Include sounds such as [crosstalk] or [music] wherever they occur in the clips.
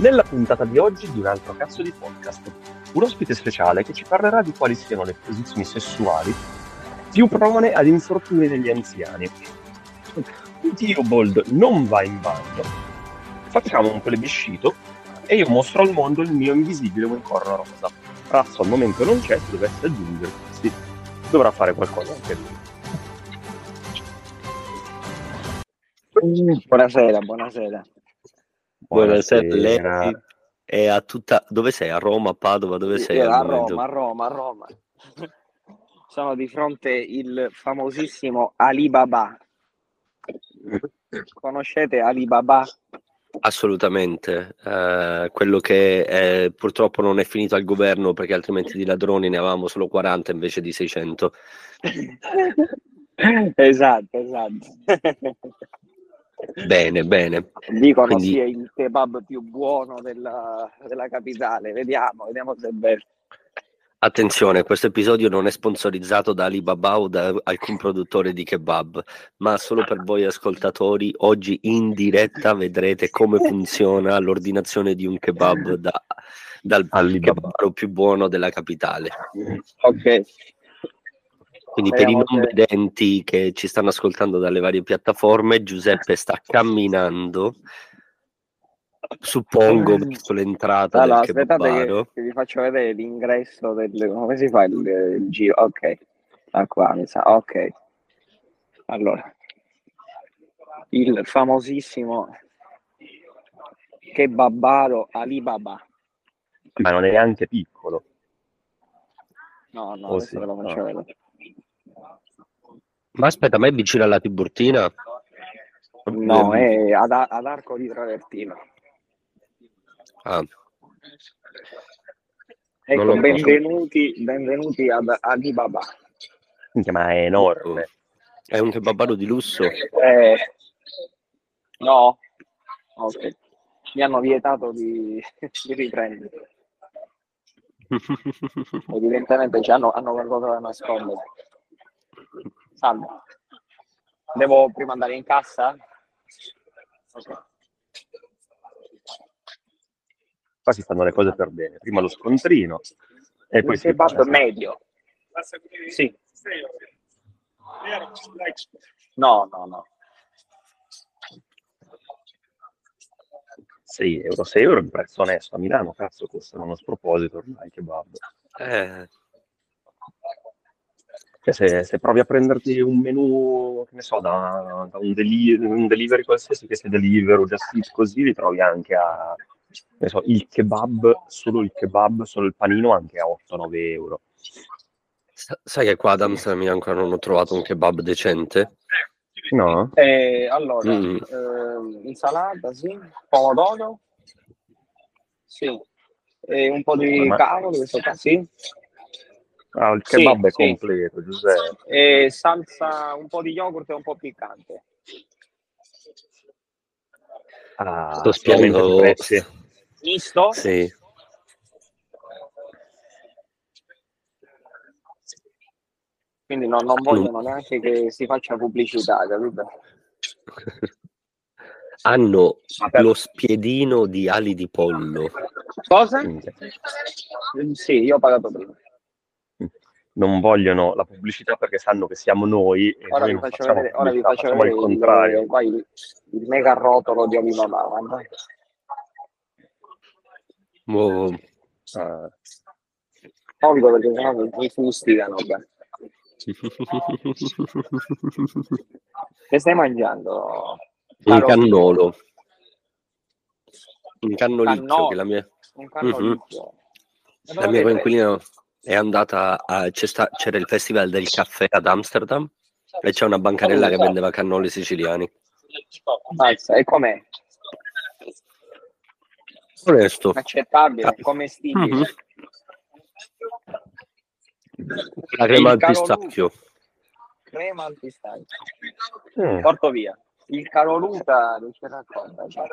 Nella puntata di oggi di un altro cazzo di podcast, un ospite speciale che ci parlerà di quali siano le posizioni sessuali più prone ad infortuni negli anziani. Theobald non va in bagno. Facciamo un plebiscito e io mostro al mondo il mio invisibile unicorno rosa. Razzo al momento non c'è, se dovesse aggiungersi, dovrà fare qualcosa anche lui. Buonasera, buonasera. Buonasera, lei è a tutta... Dove sei? A Roma, a Padova? Dove sei? A Roma, a Roma, a [laughs] Roma. Sono di fronte il famosissimo Alibaba. Conoscete Alibaba? Assolutamente, eh, quello che è, purtroppo non è finito al governo perché altrimenti di ladroni ne avevamo solo 40 invece di 600. [laughs] esatto, esatto. [laughs] Bene, bene. Dicono Quindi... sia il kebab più buono della, della capitale. Vediamo, vediamo se è vero. Attenzione, questo episodio non è sponsorizzato da Alibaba o da alcun produttore di kebab, ma solo per voi ascoltatori, oggi in diretta vedrete come funziona l'ordinazione di un kebab da, dal kebab più buono della capitale. Ok. Quindi per i non vedenti che ci stanno ascoltando dalle varie piattaforme, Giuseppe sta [laughs] camminando, suppongo, verso l'entrata allora, del aspettate che, che, vi faccio vedere l'ingresso del... come si fa il, il giro? Ok, da qua mi sa, ok. Allora, il famosissimo kebabaro Alibaba. Ma non è neanche piccolo. No, no, oh, adesso sì, ve lo faccio no. vedere. Ma aspetta, ma è vicino alla Tiburtina? No, è ad, ad Arco di Travertino. Ah. Ecco, benvenuti, benvenuti ad Alibaba. Ma è enorme. È un kebabaro di lusso? Eh, no, ok. Mi hanno vietato di, di riprendere. [laughs] Evidentemente cioè, hanno, hanno qualcosa da nascondere. Salve. Devo prima andare in cassa? Ok. Qua si fanno le cose per bene. Prima lo scontrino e poi Il kebab medio. Sì. No, no, no. 6 euro, 6 euro è un prezzo onesto. A Milano, cazzo, costano uno sproposito ormai i kebab. Eh, cioè, se, se, provi a prenderti un menu, che ne so, da, da un, deli- un, delivery qualsiasi, che sia Deliveroo, Just Eat, così, li trovi anche a, ne so, il kebab, solo il kebab, solo il panino, anche a 8-9 euro. Sai che qua ad Amsterdam io ancora non ho trovato un kebab decente? No? Eh, allora, mm. eh, insalata, sì, pomodoro, sì, e un po' di Ma... cavolo, questo qua, sì. Ah, il kebab sì, è completo, Giuseppe. E salsa, un po' di yogurt e un po' piccante. Ah, sto spiegando misto? Sì. Quindi no, non vogliono neanche che si faccia pubblicità, capito? [laughs] Hanno per... lo spiedino di ali di pollo. Cosa? Sì, io ho pagato prima non vogliono la pubblicità perché sanno che siamo noi e ora noi vi faccio vedere, ora vi faccio vedere il, contrario. Il, il, il, mega rotolo di Olino Lava. Wow. Uh, Ovvio perché sennò mi, mi fustigano. che stai mangiando? Un cannolo. Un cannolicchio Cannolo. che la mia... Un cannolicchio. Mm-hmm. La mia coinquilina è andata a, sta, c'era il festival del caffè ad Amsterdam e c'è una bancarella che vendeva cannoli siciliani. Mazza, e com'è? Onesto. Accettabile, ah. commestibile. Mm-hmm. La crema al pistacchio. Crema al pistacchio. Mm. Porto via. Il caro Luca che racconta. Cioè.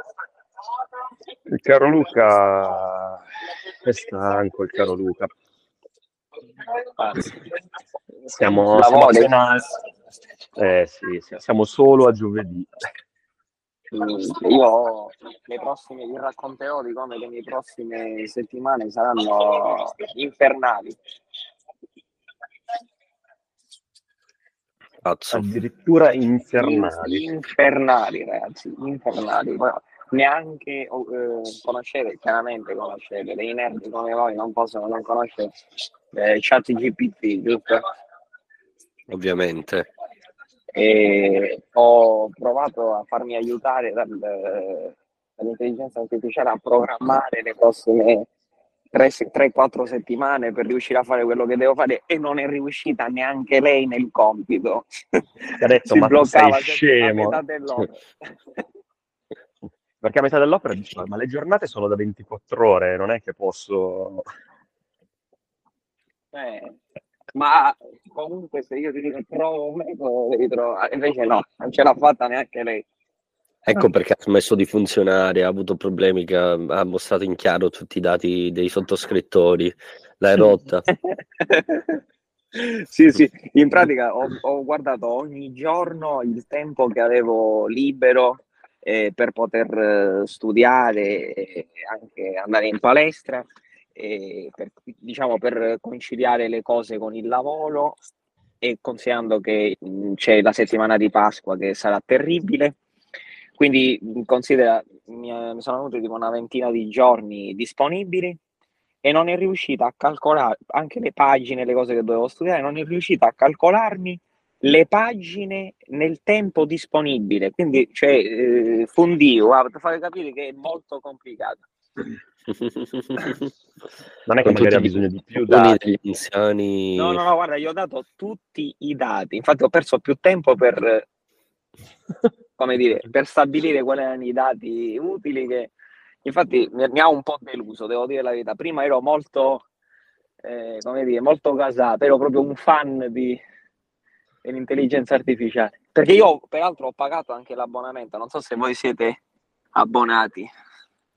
Il caro Luca è stanco il caro Luca siamo, siamo appena, eh, sì, siamo solo a giovedì. Mm, io le prossime, vi racconterò di come le mie prossime settimane saranno infernali. Cazzo. Addirittura infernali. Infernali, ragazzi, infernali. neanche eh, conoscere, chiaramente conoscere, dei nerd come voi non possono non conoscere eh, chat GPT, giusto? Ovviamente. E ho provato a farmi aiutare dal, dall'intelligenza artificiale a programmare le prossime 3-4 settimane per riuscire a fare quello che devo fare e non è riuscita neanche lei nel compito. Ti ha detto, si ma bloccava sei scemo. Perché a metà dell'opera diceva, ma le giornate sono da 24 ore, non è che posso... Eh, ma comunque se io ti dico trovo un metodo devi trovare, invece no, non ce l'ha fatta neanche lei. Ecco perché ha smesso di funzionare, ha avuto problemi che ha, mostrato in chiaro tutti i dati dei sottoscrittori, l'hai rotta. [laughs] sì, sì, in pratica ho, ho, guardato ogni giorno il tempo che avevo libero eh, per poter studiare e anche andare in palestra, eh, per, diciamo per conciliare le cose con il lavoro e considerando che c'è la settimana di Pasqua che sarà terribile quindi considera, mi, mi sono venuti tipo una ventina di giorni disponibili e non è riuscita a calcolare anche le pagine, le cose che dovevo studiare, non è riuscita a calcolarmi le pagine nel tempo disponibile. Quindi, cioè, eh, fundio, ah, per fare capire che è molto complicato. Non è che magari ha bisogno di più dati. Anziani... No, no, no, guarda, gli ho dato tutti i dati. Infatti ho perso più tempo per come dire, per stabilire quali erano i dati utili che infatti mi, mi ha un po' deluso, devo dire la verità. Prima ero molto, eh, come dire, molto casato, ero proprio un fan di, dell'intelligenza artificiale. Perché io, peraltro, ho pagato anche l'abbonamento, non so se voi siete abbonati.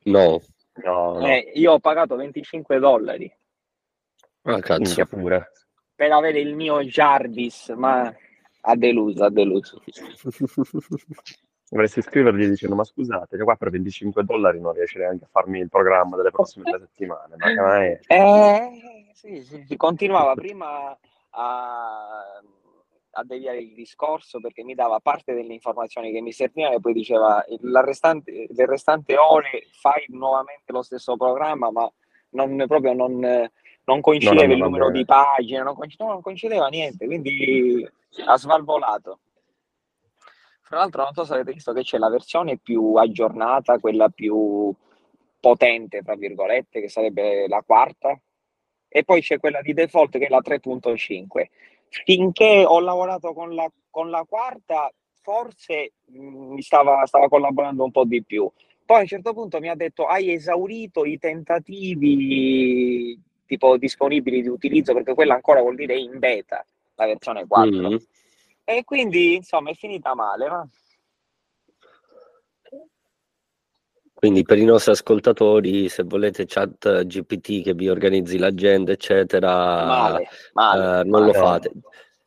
No, no, no. Eh, io ho pagato 25 dollari. Ah, cazzo. pure. Per avere il mio Jarvis, ma ha deluso, ha deluso. [laughs] Dovresti scrivergli dicendo: Ma scusate, io qua per 25 dollari non riesce neanche a farmi il programma delle prossime tre settimane. Ma è... eh, sì, sì, sì, continuava prima a, a deviare il discorso perché mi dava parte delle informazioni che mi servivano e poi diceva: la restante, Le restante ore fai nuovamente lo stesso programma, ma non, proprio non, non coincideva no, no, il numero di pagine, non coincideva, non coincideva niente. Quindi ha svalvolato. Fra l'altro non so se avete visto che c'è la versione più aggiornata, quella più potente, tra virgolette, che sarebbe la quarta, e poi c'è quella di default che è la 3.5. Finché ho lavorato con la, con la quarta, forse mm, mi stava, stava collaborando un po' di più. Poi a un certo punto mi ha detto hai esaurito i tentativi tipo disponibili di utilizzo perché quella ancora vuol dire in beta la versione 4. Mm-hmm. E quindi, insomma, è finita male. Ma... Quindi per i nostri ascoltatori, se volete chat GPT che vi organizzi l'agenda, eccetera, male, male, eh, non male. lo fate.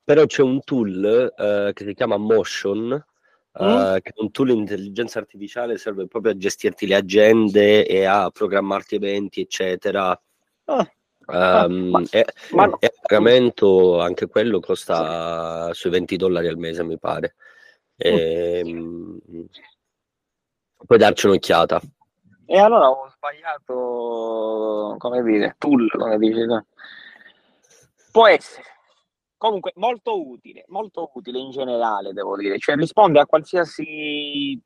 Però c'è un tool eh, che si chiama Motion, mm? che è un tool di intelligenza artificiale, serve proprio a gestirti le agende e a programmarti eventi, eccetera. Ah. Um, ma, e, ma no. e pagamento anche quello costa sui 20 dollari al mese, mi pare. E, mm. Puoi darci un'occhiata. E allora ho sbagliato, come dire, tool, come dici tu. Può essere. Comunque, molto utile, molto utile in generale, devo dire. Cioè, risponde a qualsiasi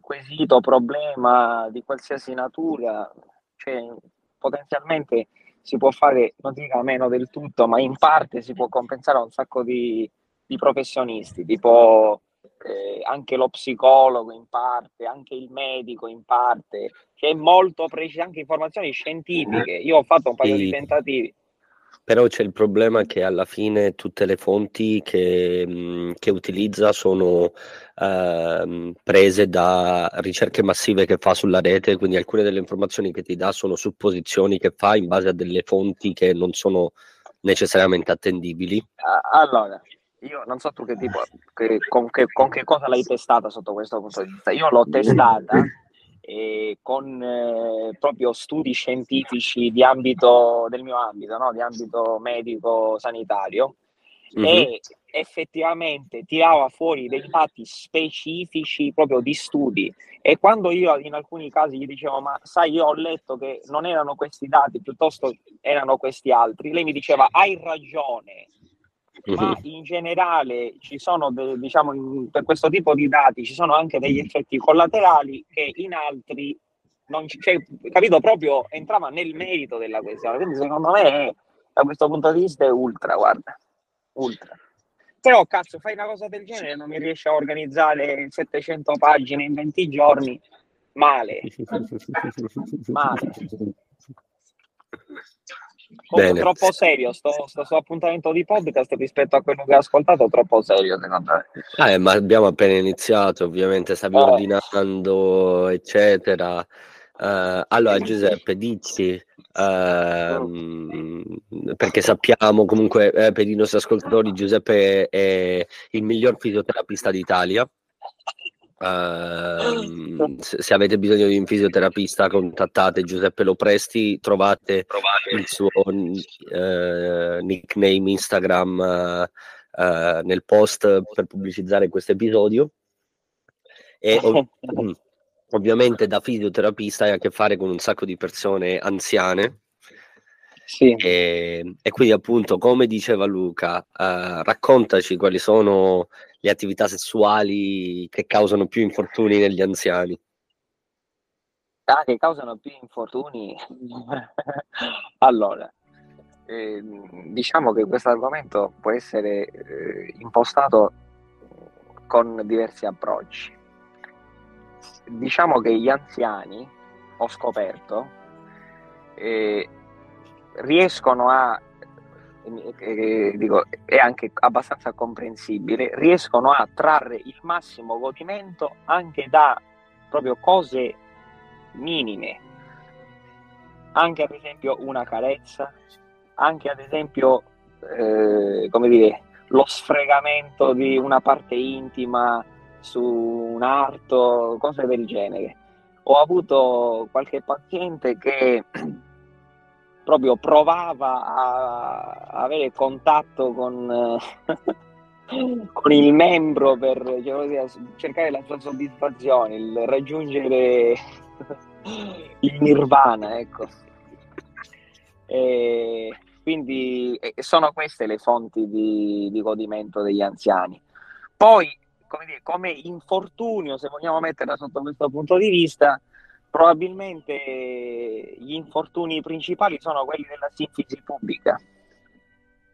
quesito, problema di qualsiasi natura. Cioè, potenzialmente si può fare, non dica meno del tutto, ma in parte si può compensare a un sacco di, di professionisti, tipo eh, anche lo psicologo in parte, anche il medico in parte, che è molto preciso, anche informazioni scientifiche. Io ho fatto un paio sì. di tentativi. Però c'è il problema che alla fine tutte le fonti che, che utilizza sono eh, prese da ricerche massive che fa sulla rete, quindi alcune delle informazioni che ti dà sono supposizioni che fa in base a delle fonti che non sono necessariamente attendibili. Allora, io non so tu che tipo, che, con, che, con, che, cosa l'hai testata sotto questo punto di vista. Io l'ho testata eh, con eh, proprio studi scientifici di ambito, del mio ambito, no? di ambito medico-sanitario, mm-hmm. e effettivamente tirava fuori dei dati specifici proprio di studi. E quando io in alcuni casi gli dicevo, ma sai, io ho letto che non erano questi dati, piuttosto erano questi altri, lei mi diceva, hai ragione ma [laughs] in generale ci sono, de, diciamo, in, per questo tipo di dati ci sono anche degli effetti collaterali che in altri non c- cioè, capito, proprio entrava nel merito della questione. Quindi secondo me da questo punto di vista è ultra, guarda, ultra. Però cazzo, fai una cosa del genere non mi riesci a organizzare 700 pagine in 20 giorni, male. [laughs] male. [laughs] Bene. troppo serio sto, sto, sto, appuntamento di podcast rispetto a quello che ho ascoltato troppo serio secondo me eh, ma abbiamo appena iniziato ovviamente stavi eh. ordinando eccetera uh, allora Giuseppe dici uh, perché sappiamo comunque eh, per i nostri ascoltatori Giuseppe è il miglior fisioterapista d'Italia Uh, se avete bisogno di un fisioterapista contattate Giuseppe Lopresti trovate, trovate. il suo uh, nickname Instagram uh, nel post per pubblicizzare questo episodio e ov- [laughs] ovviamente da fisioterapista hai a che fare con un sacco di persone anziane sì. e, e quindi appunto come diceva Luca raccontaci quali sono le attività sessuali che causano più infortuni negli anziani? Ah, che causano più infortuni? [laughs] allora, eh, diciamo che questo argomento può essere eh, impostato con diversi approcci. Diciamo che gli anziani, ho scoperto, eh, riescono a eh, dico, è anche abbastanza comprensibile, riescono a trarre il massimo godimento anche da proprio cose minime, anche ad esempio una carezza, anche ad esempio, eh, come dire, lo sfregamento di una parte intima su un arto, cose del genere. Ho avuto qualche paziente che [clears throat] proprio provava a avere contatto con, [laughs] con il membro per cioè, cercare la sua soddisfazione, il raggiungere il nirvana, ecco. E quindi sono queste le fonti di, di godimento degli anziani. Poi, come, dire, come infortunio, se vogliamo metterla sotto questo punto di vista, probabilmente gli infortuni principali sono quelli della sinfisi pubblica.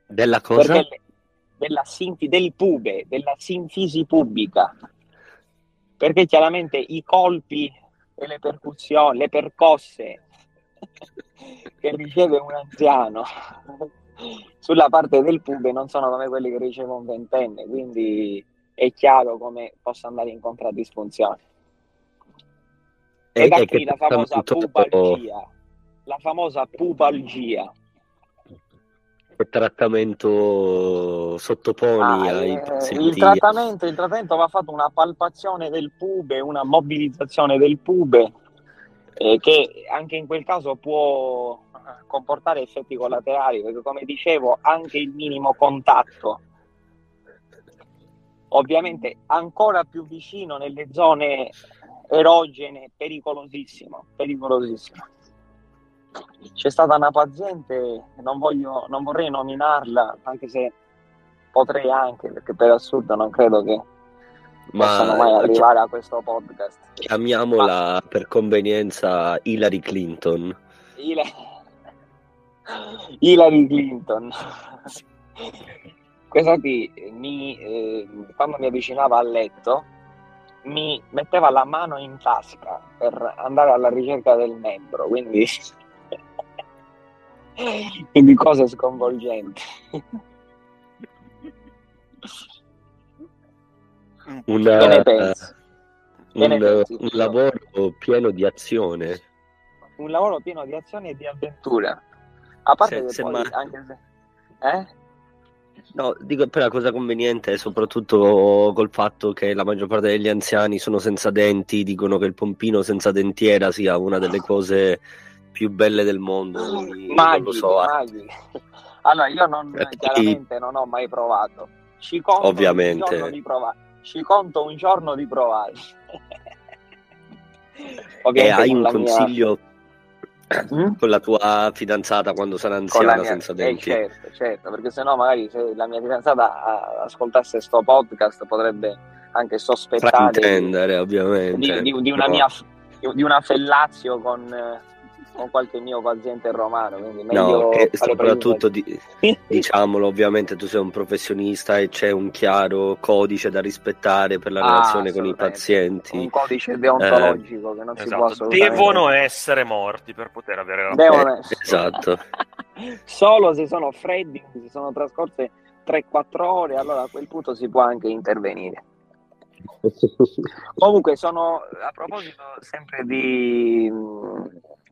Della cosa? Perché della sinfi, del pube, della sinfisi pubblica. Perché chiaramente i colpi e le percussioni, le percosse [laughs] che riceve un anziano [laughs] sulla parte del pube non sono come quelli che riceve un ventenne, quindi è chiaro come possa andare in contraddisfunzione. E, e da qui la famosa pubalgia, la famosa pubalgia. Che trattamento sottoponi ah, ai eh, il trattamento, il trattamento va fatto una palpazione del pube, una mobilizzazione del pube, eh, che anche in quel caso può comportare effetti collaterali, perché come dicevo anche il minimo contatto ovviamente ancora più vicino nelle zone erogene, pericolosissimo, pericolosissimo. C'è stata una paziente, non, voglio, non vorrei nominarla, anche se potrei anche, perché per assurdo non credo che Ma possano mai arrivare a questo podcast. Chiamiamola Ma... per convenienza Hillary Clinton. Hillary, Hillary Clinton. Questa qui mi, eh, quando mi avvicinava al letto mi metteva la mano in tasca per andare alla ricerca del membro, quindi, [laughs] quindi cose sconvolgenti. Una, che ne pensi? Che un, pensi, un lavoro pieno di azione. Un lavoro pieno di azione e di avventura. A parte se, che se poi, ma... anche se... Eh? No, dico poi la cosa conveniente è soprattutto col fatto che la maggior parte degli anziani sono senza denti, dicono che il pompino senza dentiera sia una delle [laughs] cose più belle del mondo. Maghi, lo so. Maghi. Allora, io non, eh, chiaramente non ho mai provato. Ci conto Ovviamente. Un giorno di provare. Ci conto un giorno di provare. e hai un consiglio mia... Mm? con la tua fidanzata quando sarà anziana mia... senza eh, denti? Eh, certo, certo, perché sennò magari se la mia fidanzata ascoltasse questo podcast potrebbe anche sospettare di, ovviamente. Di, di, di una mia di una fellazio con con qualche mio paziente romano. Quindi meglio no, e soprattutto di, diciamolo, ovviamente tu sei un professionista e c'è un chiaro codice da rispettare per la ah, relazione con i pazienti. Un codice deontologico eh, che non esatto. si può assolutamente... Devono essere morti per poter avere la Devono essere. Esatto. [laughs] Solo se sono freddi, se sono trascorse 3-4 ore, allora a quel punto si può anche intervenire. [laughs] Comunque sono a proposito sempre di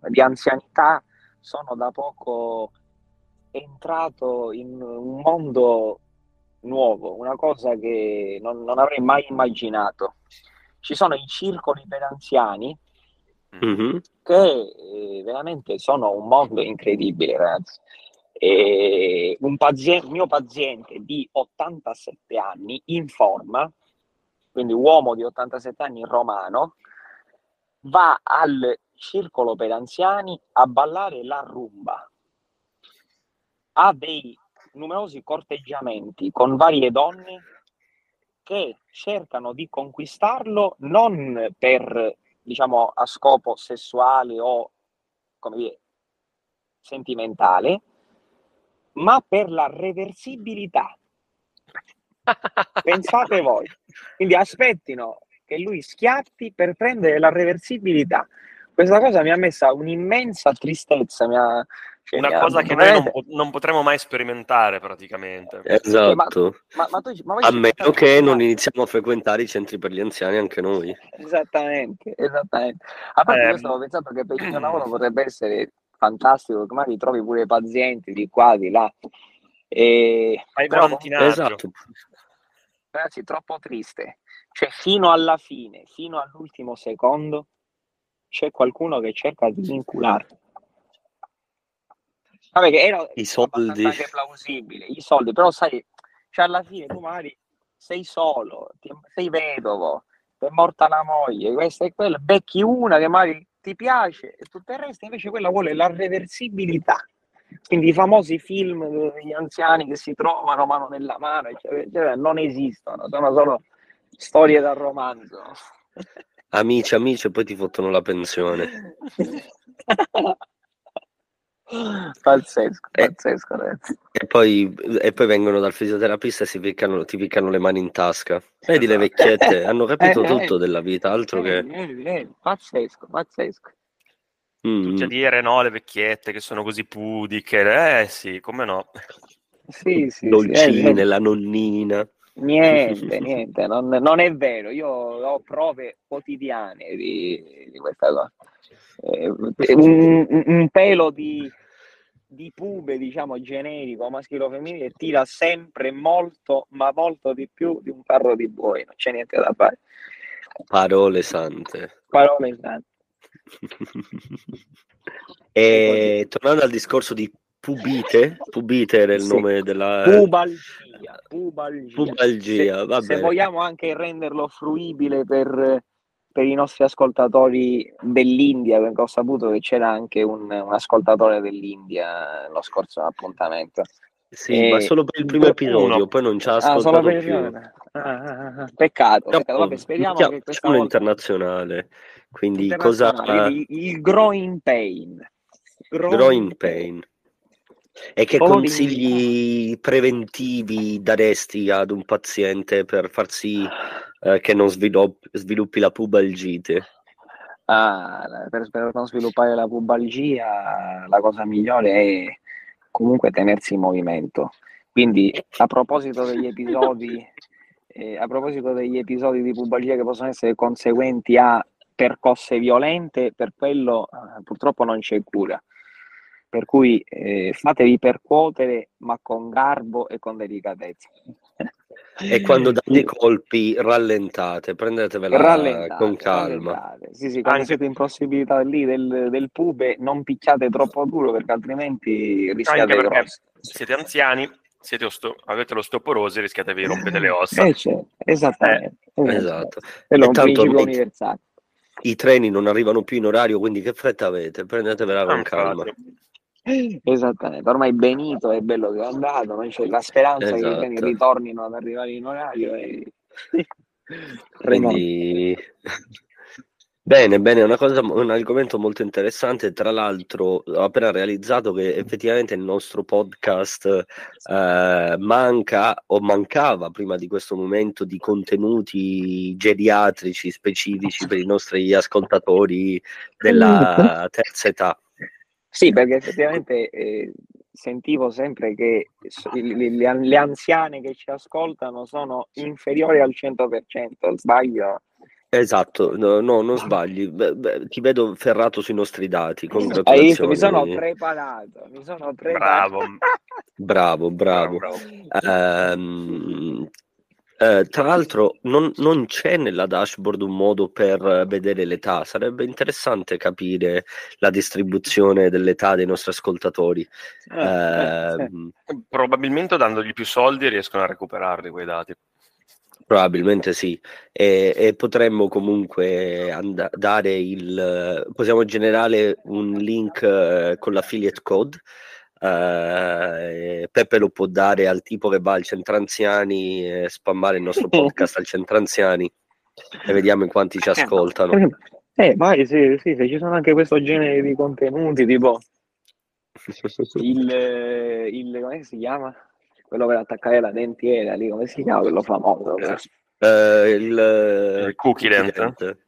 di anzianità sono da poco entrato in un mondo nuovo, una cosa che non, non avrei mai immaginato. Ci sono i circoli per anziani mm-hmm. che eh, veramente sono un mondo incredibile, ragazzi. E un paziente, mio paziente di 87 anni in forma, quindi uomo di 87 anni romano, va al circolo per anziani a ballare la rumba. Ha dei numerosi corteggiamenti con varie donne che cercano di conquistarlo non per, diciamo, a scopo sessuale o, come dire, sentimentale, ma per la reversibilità. Pensate voi. Quindi aspettino che lui schiatti per prendere la reversibilità. Questa cosa mi ha messa un'immensa tristezza. Ha, cioè, Una cosa che noi non, non, potremo mai sperimentare praticamente. Esatto. Ma, ma, tu, a meno che non iniziamo a frequentare i centri per gli anziani anche noi. Esattamente, esattamente. A parte eh, io stavo pensando che per il mio lavoro potrebbe essere fantastico, che magari trovi pure i pazienti di qua, di là. E... Fai volantinaggio. Esatto. Ragazzi, troppo triste. Cioè, fino alla fine, fino all'ultimo secondo, c'è qualcuno che cerca di incularti. Vabbè, che era I soldi. anche plausibile, i soldi, però sai, cioè alla fine tu magari sei solo, ti, sei vedovo, è morta la moglie, questa e quella, becchi una che magari ti piace e tutto il resto invece quella vuole la reversibilità. Quindi i famosi film degli anziani che si trovano mano nella mano, eccetera, eccetera, non esistono, sono solo storie da romanzo. Amici, amici, e poi ti fottono la pensione. [laughs] pazzesco, pazzesco, ragazzi. E poi, e poi vengono dal fisioterapista e si piccano, ti piccano le mani in tasca. Vedi le vecchiette, hanno capito eh, tutto eh, della vita, altro eh, che... Eh, eh, pazzesco, pazzesco. Mm. Tutti a dire no, le vecchiette che sono così pudiche, eh sì, come no. Sì, sì, Dolcine, sì, la nonnina. Niente, [laughs] niente, non, non, è vero. Io ho prove quotidiane di, di questa cosa. Eh, un, un, pelo di, di pube, diciamo, generico, maschile o femminile, tira sempre molto, ma molto di più di un carro di buoi, non c'è niente da fare. Parole sante. Parole sante. [laughs] e tornando al discorso di Pubite, Pubite era il sì. nome della... Pubalgia, pubalgia. pubalgia se, se, vogliamo anche renderlo fruibile per, per, i nostri ascoltatori dell'India, perché ho saputo che c'era anche un, un ascoltatore dell'India lo scorso appuntamento. Sì, e... ma solo per il primo episodio, poi non ci ha ascoltato ah, più. Ah, ah, ah, peccato, no, peccato. Vabbè, speriamo che questa volta... internazionale, quindi internazionale, cosa... Il, il growing pain. Growing, growing pain. E che Solo consigli preventivi daresti ad un paziente per far sì eh, che non sviluppi, sviluppi la pubalgite? Ah, per, per, non sviluppare la pubalgia la cosa migliore è comunque tenersi in movimento. Quindi a proposito degli episodi, [laughs] eh, a proposito degli episodi di pubalgia che possono essere conseguenti a percosse violente, per quello eh, purtroppo non c'è cura per cui eh, fatevi percuotere ma con garbo e con delicatezza. E quando date i colpi rallentate, prendetevela rallentate, con calma. Rallentate. Sì, sì, quando Anche... siete in possibilità lì del, del, pube non picchiate troppo duro perché altrimenti rischiate grosso. Siete anziani, siete osto- avete l'osteoporosi, rischiate di rompere le ossa. Eh, cioè, esattamente. Eh, esatto. È un principio universale. I treni non arrivano più in orario, quindi che fretta avete? Prendetevela con calma. Esattamente, ormai Benito è bello che è andato, non c'è la speranza esatto. che i treni esatto. ritornino ad arrivare in orario. E... [laughs] Quindi... Bene, bene, una cosa, un argomento molto interessante. Tra l'altro, ho appena realizzato che effettivamente il nostro podcast eh, manca o mancava prima di questo momento di contenuti geriatrici specifici per i nostri ascoltatori della terza età. Sì, perché effettivamente eh, sentivo sempre che le, le, le, anziane che ci ascoltano sono inferiori al 100%, sbaglio? Esatto, no, no non sbagli, beh, beh, ti vedo ferrato sui nostri dati, Hai visto, mi sono preparato, mi sono preparato. Bravo, bravo, bravo. bravo, bravo. Um, eh, tra l'altro non, non, c'è nella dashboard un modo per vedere l'età, sarebbe interessante capire la distribuzione dell'età dei nostri ascoltatori. Eh, eh, ehm, Probabilmente dandogli più soldi riescono a recuperarli quei dati. Probabilmente sì, e, e potremmo comunque and- dare il... possiamo generare un link con l'affiliate code Uh, Peppe lo può dare al tipo che va al Centranziani e spammare il nostro podcast al Centranziani e vediamo in quanti ci ascoltano. Eh, vai, sì, sì, se ci sono anche questo genere di contenuti, tipo il, il come si chiama? Quello per attaccare la dentiera lì, come si chiama quello famoso? Uh, il, il cookie dent.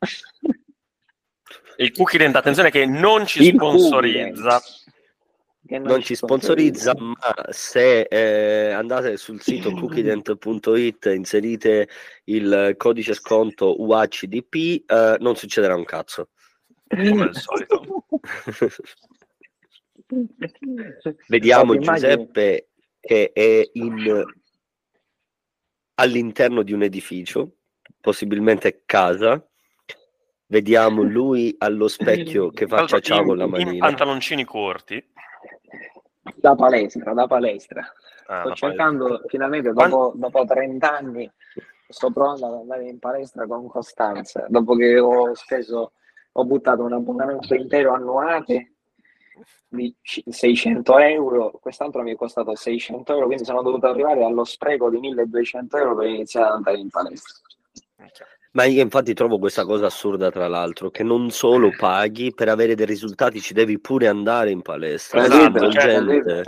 il cookie dent, attenzione che non ci il sponsorizza non, non ci sponsorizza, ma se eh, andate sul sito [laughs] cookiedent.it inserite il codice sconto UHDP, eh, non succederà un cazzo. Come al solito. [laughs] Vediamo Giuseppe che è in, all'interno di un edificio, possibilmente casa. Vediamo lui allo specchio [laughs] che faccia ciao con la manina. In pantaloncini corti da palestra, da palestra. Ah, sto cercando palestra. finalmente dopo, dopo 30 anni sto provando ad andare in palestra con costanza dopo che ho speso ho buttato un abbonamento intero annuale di 600 euro quest'altro mi è costato 600 euro quindi sono dovuto arrivare allo spreco di 1200 euro per iniziare ad andare in palestra ma io infatti trovo questa cosa assurda, tra l'altro, che non solo paghi per avere dei risultati, ci devi pure andare in palestra. Esatto, cioè,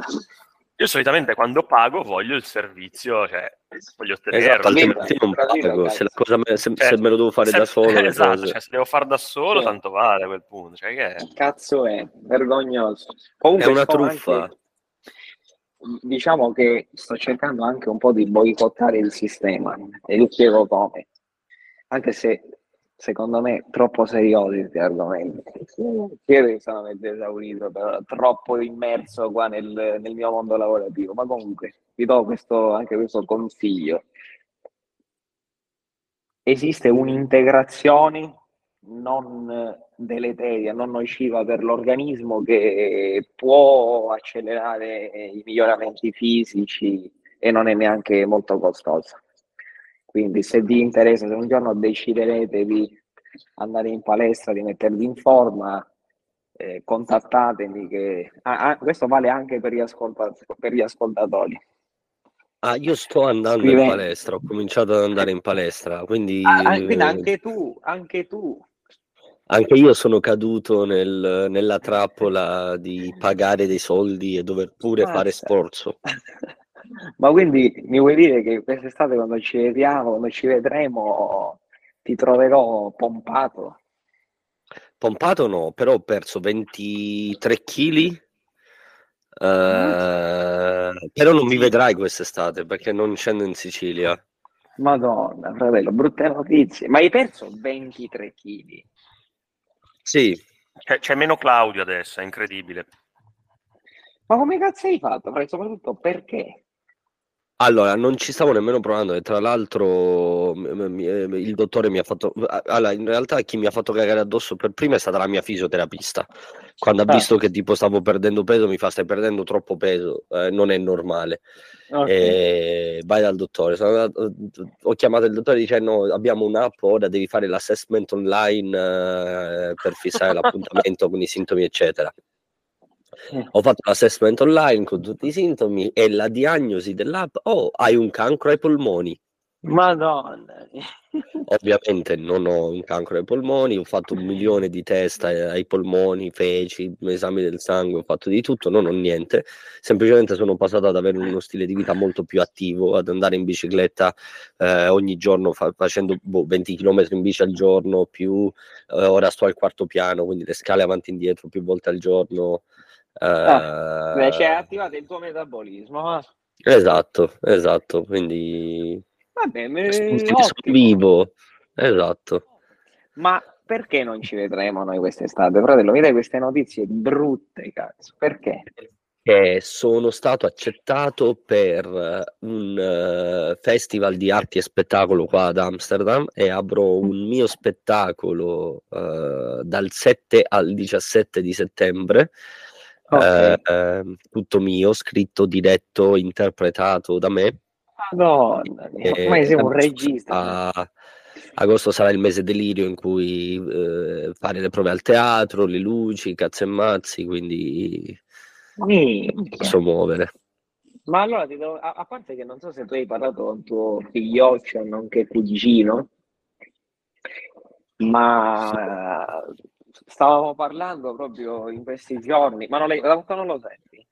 io solitamente quando pago voglio il servizio, cioè voglio ottenerlo. Esatto, altrimenti non pago, se, me, se, cioè, se, me, lo devo fare se, da solo. Esatto, cioè, se devo fare da solo, sì. tanto vale a quel punto. Cioè, che? Cazzo è, vergognoso. Comunque, è una truffa. Anche, diciamo che sto cercando anche un po' di boicottare il sistema e vi spiego come anche se secondo me troppo seriosi questi argomenti. Io sono mezzo esaurito, però troppo immerso qua nel, nel, mio mondo lavorativo, ma comunque vi do questo, anche questo consiglio. Esiste un'integrazione non deleteria, non nociva per l'organismo che può accelerare i miglioramenti fisici e non è neanche molto costosa. Quindi se vi interessa, se un giorno deciderete di andare in palestra, di mettervi in forma, eh, contattatemi. Che... Ah, ah, questo vale anche per gli, ascoltat- per gli ascoltatori. Ah, io sto andando Scrivendo. in palestra, ho cominciato ad andare in palestra, quindi... Ah, ah quindi anche tu, anche tu. Anche io sono caduto nel, nella trappola di pagare dei soldi e dover pure ah, fare sforzo. [laughs] Ma quindi mi vuoi dire che quest'estate quando ci vediamo, quando ci vedremo, ti troverò pompato? Pompato no, però ho perso 23 kg. Uh, però non mi vedrai quest'estate perché non scendo in Sicilia. Madonna, fratello, brutte notizie. Ma hai perso 23 kg? Sì. C'è, c'è meno Claudio adesso, è incredibile. Ma come cazzo hai fatto? Ma soprattutto perché? Allora, non ci stavo nemmeno provando e tra l'altro il dottore mi ha fatto... Allora, in realtà chi mi ha fatto cagare addosso per prima è stata la mia fisioterapista. Quando ha ah. visto che tipo stavo perdendo peso mi fa stai perdendo troppo peso, eh, non è normale. Okay. E vai dal dottore. Andato, ho chiamato il dottore dicendo abbiamo un'app, ora devi fare l'assessment online eh, per fissare [laughs] l'appuntamento con i sintomi eccetera. Ho fatto l'assessment online con tutti i sintomi e la diagnosi dell'app, oh, hai un cancro ai polmoni. Madonna. Ovviamente non ho un cancro ai polmoni, ho fatto un milione di test ai polmoni, feci, esami del sangue, ho fatto di tutto, non ho niente. Semplicemente sono passato ad avere uno stile di vita molto più attivo, ad andare in bicicletta eh, ogni giorno fa- facendo boh, 20 km in bici al giorno, più eh, ora sto al quarto piano, quindi le scale avanti e indietro più volte al giorno. Ah, beh, cioè, attivato il tuo metabolismo. Esatto, esatto, quindi... Vabbè, me... vivo, esatto. Ma perché non ci vedremo noi quest'estate? Fratello, mi dai queste notizie brutte, cazzo, perché? Che sono stato accettato per un uh, festival di arti e spettacolo qua ad Amsterdam e avrò un mio spettacolo uh, dal 7 al 17 di settembre Okay. Eh, tutto mio, scritto, diretto, interpretato da me. Madonna, ormai sei un regista. A, agosto sarà il mese delirio in cui eh, fare le prove al teatro, le luci, cazzo e mazzi, quindi Minchia. posso muovere. Ma allora, do, a, a, parte che non so se tu hai parlato con tuo figlioccio, nonché cugino, ma stavamo parlando proprio in questi giorni, ma non, lei, non lo senti?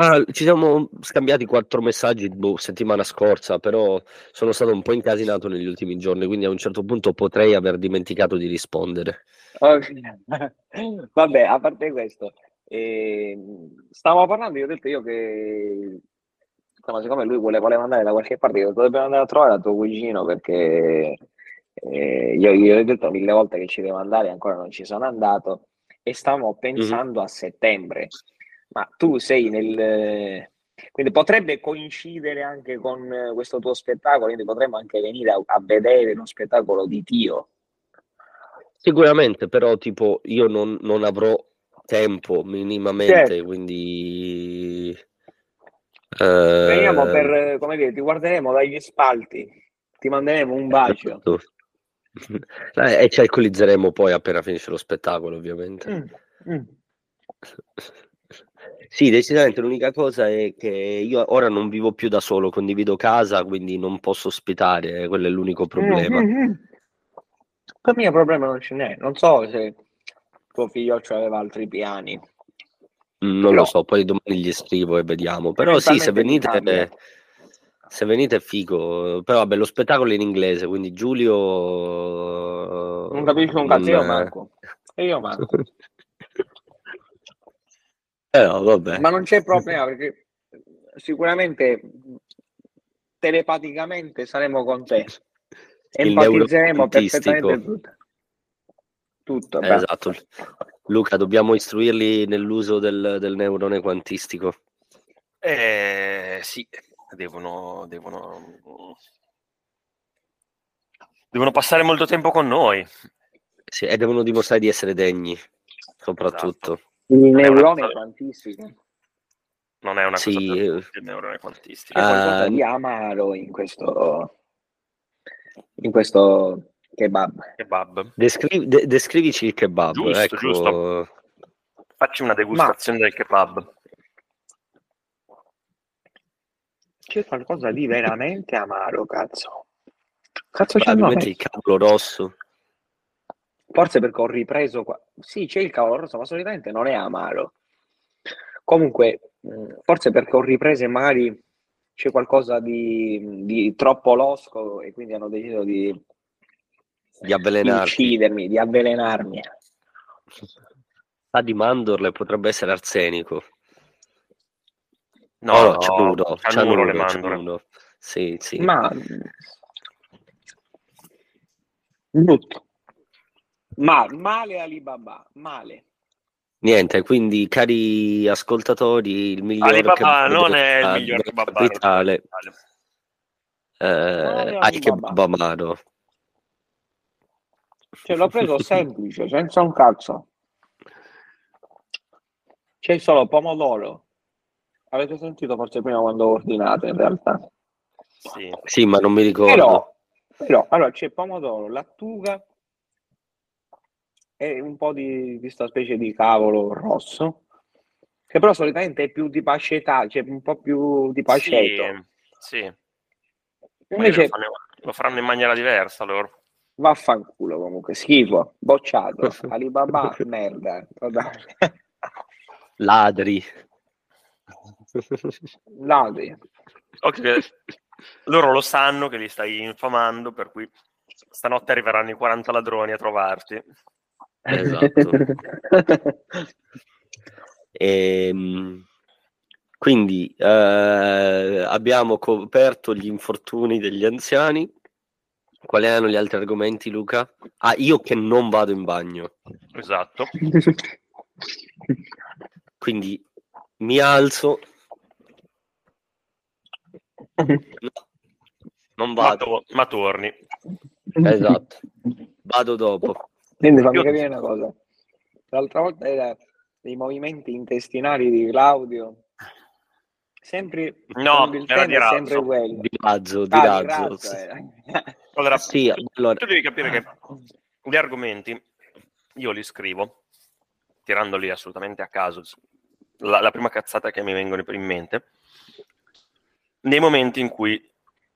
Ah, ci siamo scambiati quattro messaggi boh, settimana scorsa, però sono stato un po' incasinato negli ultimi giorni, quindi a un certo punto potrei aver dimenticato di rispondere. Okay. [laughs] Vabbè, a parte questo, eh, stavamo parlando, io ho detto io che insomma, siccome lui voleva andare da qualche parte, dobbiamo andare a trovare a tuo cugino perché eh, io gli ho detto mille volte che ci devo andare, ancora non ci sono andato e stavo pensando mm-hmm. a settembre. Ma tu sei nel... Quindi potrebbe coincidere anche con questo tuo spettacolo, quindi potremmo anche venire a, a vedere uno spettacolo di Tio. Sicuramente, però tipo io non, non avrò tempo minimamente, certo. quindi... Veniamo per, come dire, ti guarderemo dagli spalti, ti manderemo un bacio. Esatto. Eh, e ci alcolizzeremo poi appena finisce lo spettacolo, ovviamente. Mm, mm. Sì, decisamente l'unica cosa è che io ora non vivo più da solo, condivido casa, quindi non posso ospitare, quello è l'unico problema. Mm, mm, Il mio problema non ce n'è, non so se tuo figlio aveva altri piani. Non Però... lo so, poi domani gli scrivo e vediamo. Però sì, se venite se venite è figo, però vabbè, lo spettacolo è in inglese, quindi Giulio... Non capisco un cazzo, io manco. E io manco. [laughs] eh no, vabbè. Ma non c'è problema perché sicuramente telepaticamente saremo con te. Empatizzeremo perfettamente tutto. Tutto. Esatto. Luca, dobbiamo istruirli nell'uso del, del neurone quantistico. Eh, sì, devono, devono, devono passare molto tempo con noi. Sì, e devono dimostrare di essere degni, soprattutto. Esatto. Il neurone quantistico. Non è una sì. cosa il neurone quantistico. C'è qualcosa uh, di amaro in questo, in questo kebab. kebab. Descri- de- descrivici il kebab. Giusto, ecco. giusto. Facci una degustazione Ma... del kebab. C'è qualcosa di veramente amaro, cazzo. Cazzo c'è il cavolo rosso. Forse perché ho ripreso qua. Sì, c'è il cavolo rosso, ma solitamente non è amaro. Comunque, forse perché ho ripreso e magari c'è qualcosa di, di troppo losco e quindi hanno deciso di, di avvelenarmi. Uccidermi, di avvelenarmi. Sa di mandorle potrebbe essere arsenico. No, no, cianuro, cianuro, le mandorle. Sì, sì. Ma brutto. Ma male Alibaba, male. Niente, quindi cari ascoltatori, il miglior Alibaba non è il della- miglior capitale, eh, Alibaba. kebabamaro. Cioè, l'ho preso [laughs] semplice, senza un cazzo. C'è solo pomodoro. Avete sentito forse prima quando ho ordinato, in realtà. Sì. Sì, ma non mi ricordo. Però, però allora c'è pomodoro, lattuga e un po' di questa specie di cavolo rosso, che però solitamente è più di pascetà, cioè un po' più di paceto. Sì, sì. Invece lo, fanno, lo faranno in maniera diversa loro. vaffanculo comunque, schifo, bocciato, Alibaba, merda. Ladri. [laughs] Ladri. Ok, loro lo sanno che li stai infamando, per cui stanotte arriveranno i 40 ladroni a trovarti. Esatto. [laughs] Ehm, quindi eh, abbiamo coperto gli infortuni degli anziani. Quali erano gli altri argomenti, Luca? Ah, io che non vado in bagno. Esatto. [laughs] Quindi mi alzo. No, non Ma, vado. to- ma torni. Esatto. Vado dopo. Quindi fammi Io- capire una cosa. L'altra volta era dei movimenti intestinali di Claudio. Sempre No, il era di è sempre razzo. quello. Di razzo, di Ah, di razzo. razzo. Allora, [laughs] Sì, allora, tu devi capire che gli argomenti io li scrivo tirandoli assolutamente a caso. La, la prima cazzata che mi vengono in mente nei momenti in cui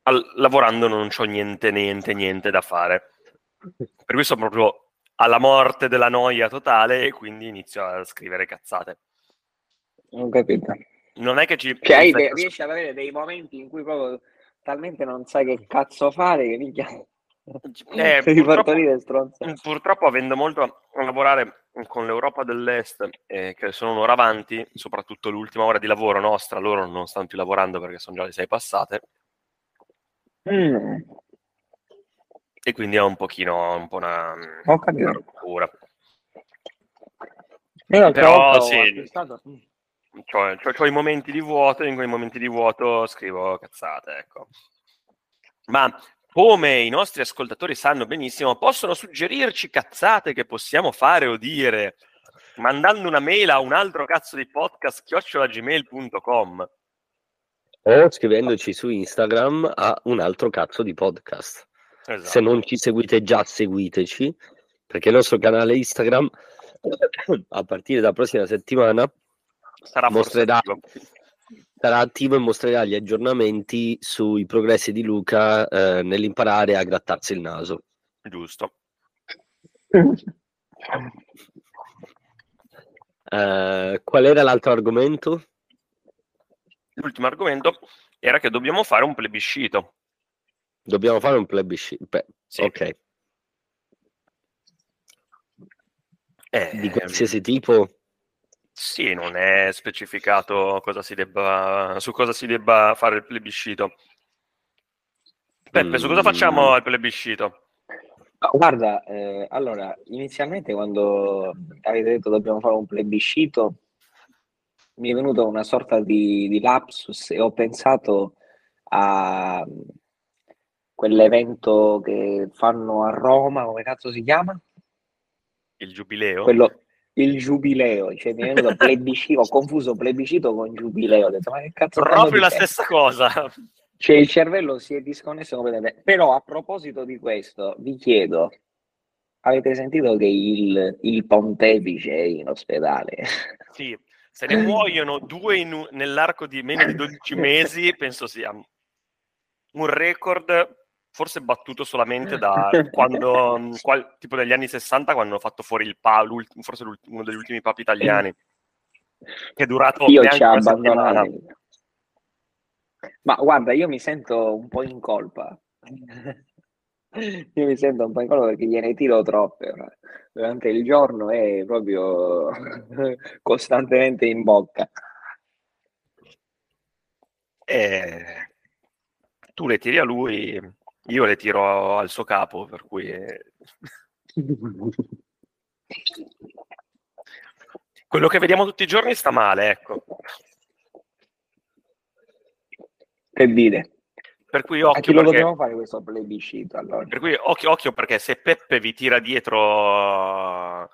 al- lavorando non c'ho niente, niente, niente da fare. Per cui sono proprio alla morte della noia totale e quindi inizio a scrivere cazzate. Non capito. Non è che ci... Cioè, hai riesci ad avere dei momenti in cui proprio talmente non sai che cazzo fare che minchia. Eh, purtroppo-. Purtroppo avendo molto a lavorare con l'Europa dell'Est, eh, che sono un'ora avanti, soprattutto l'ultima ora di lavoro nostra, loro non stanno più lavorando perché sono già le sei passate, Mm, e quindi è un pochino un po' una, ho una rottura. Però, ho sì. acquistato- Cioè, cioè, i momenti di vuoto e in quei momenti di vuoto scrivo cazzate, ecco. Ma come i nostri ascoltatori sanno benissimo, possono suggerirci cazzate che possiamo fare o dire mandando una mail a un altro cazzo di podcast chiocciolagmail.com. o scrivendoci su Instagram a un altro cazzo di podcast. Esatto. Se non ci seguite già, seguiteci, perché il nostro canale Instagram, [coughs] a partire dalla prossima settimana, sarà mostrerà-. Sarà attivo e mostrerà gli aggiornamenti sui progressi di Luca eh, nell'imparare a grattarsi il naso. giusto. Eh, qual era l'altro argomento? L'ultimo argomento era che dobbiamo fare un plebiscito. Dobbiamo fare un plebiscito. Beh, Sì. Ok, Eh, di qualsiasi tipo. Sì, non è specificato cosa si debba, su cosa si debba fare il plebiscito. Peppe, su cosa Mm. facciamo al plebiscito? Ma Guarda, eh, allora, inizialmente quando avete detto dobbiamo fare un plebiscito, mi è venuta una sorta di, di lapsus e ho pensato a quell'evento che fanno a Roma, come cazzo si chiama? Il giubileo? Quello, il giubileo, cioè mi venuto [laughs] plebiscito, ho confuso plebiscito con giubileo, ho detto ma che cazzo Proprio la dicendo?" stessa cosa. Cioè il cervello si è disconnesso completamente. Però a proposito di questo, vi chiedo, avete sentito che il, il pontefice è in ospedale? [laughs] Sì, se ne muoiono due in nell'arco di meno di 12 [laughs] mesi, penso sia un record forse battuto solamente da [laughs] quando, mh, qual- tipo negli anni 60, quando hanno fatto fuori il Papa, forse uno degli ultimi papi italiani, che è durato Io neanche una settimana. Ma guarda, io mi sento un po' in colpa. [laughs] Io mi sento un po' in colpa perché gliene tiro troppe. Durante il giorno è proprio [laughs] costantemente in bocca. E tu le tiri a lui, io le tiro al suo capo, per cui... eh, [laughs] Quello che vediamo tutti i giorni sta male, ecco. Che dite? Per cui A occhio chi lo perché, dobbiamo fare questo plebiscito allora? per cui occhio, occhio perché se Peppe vi tira dietro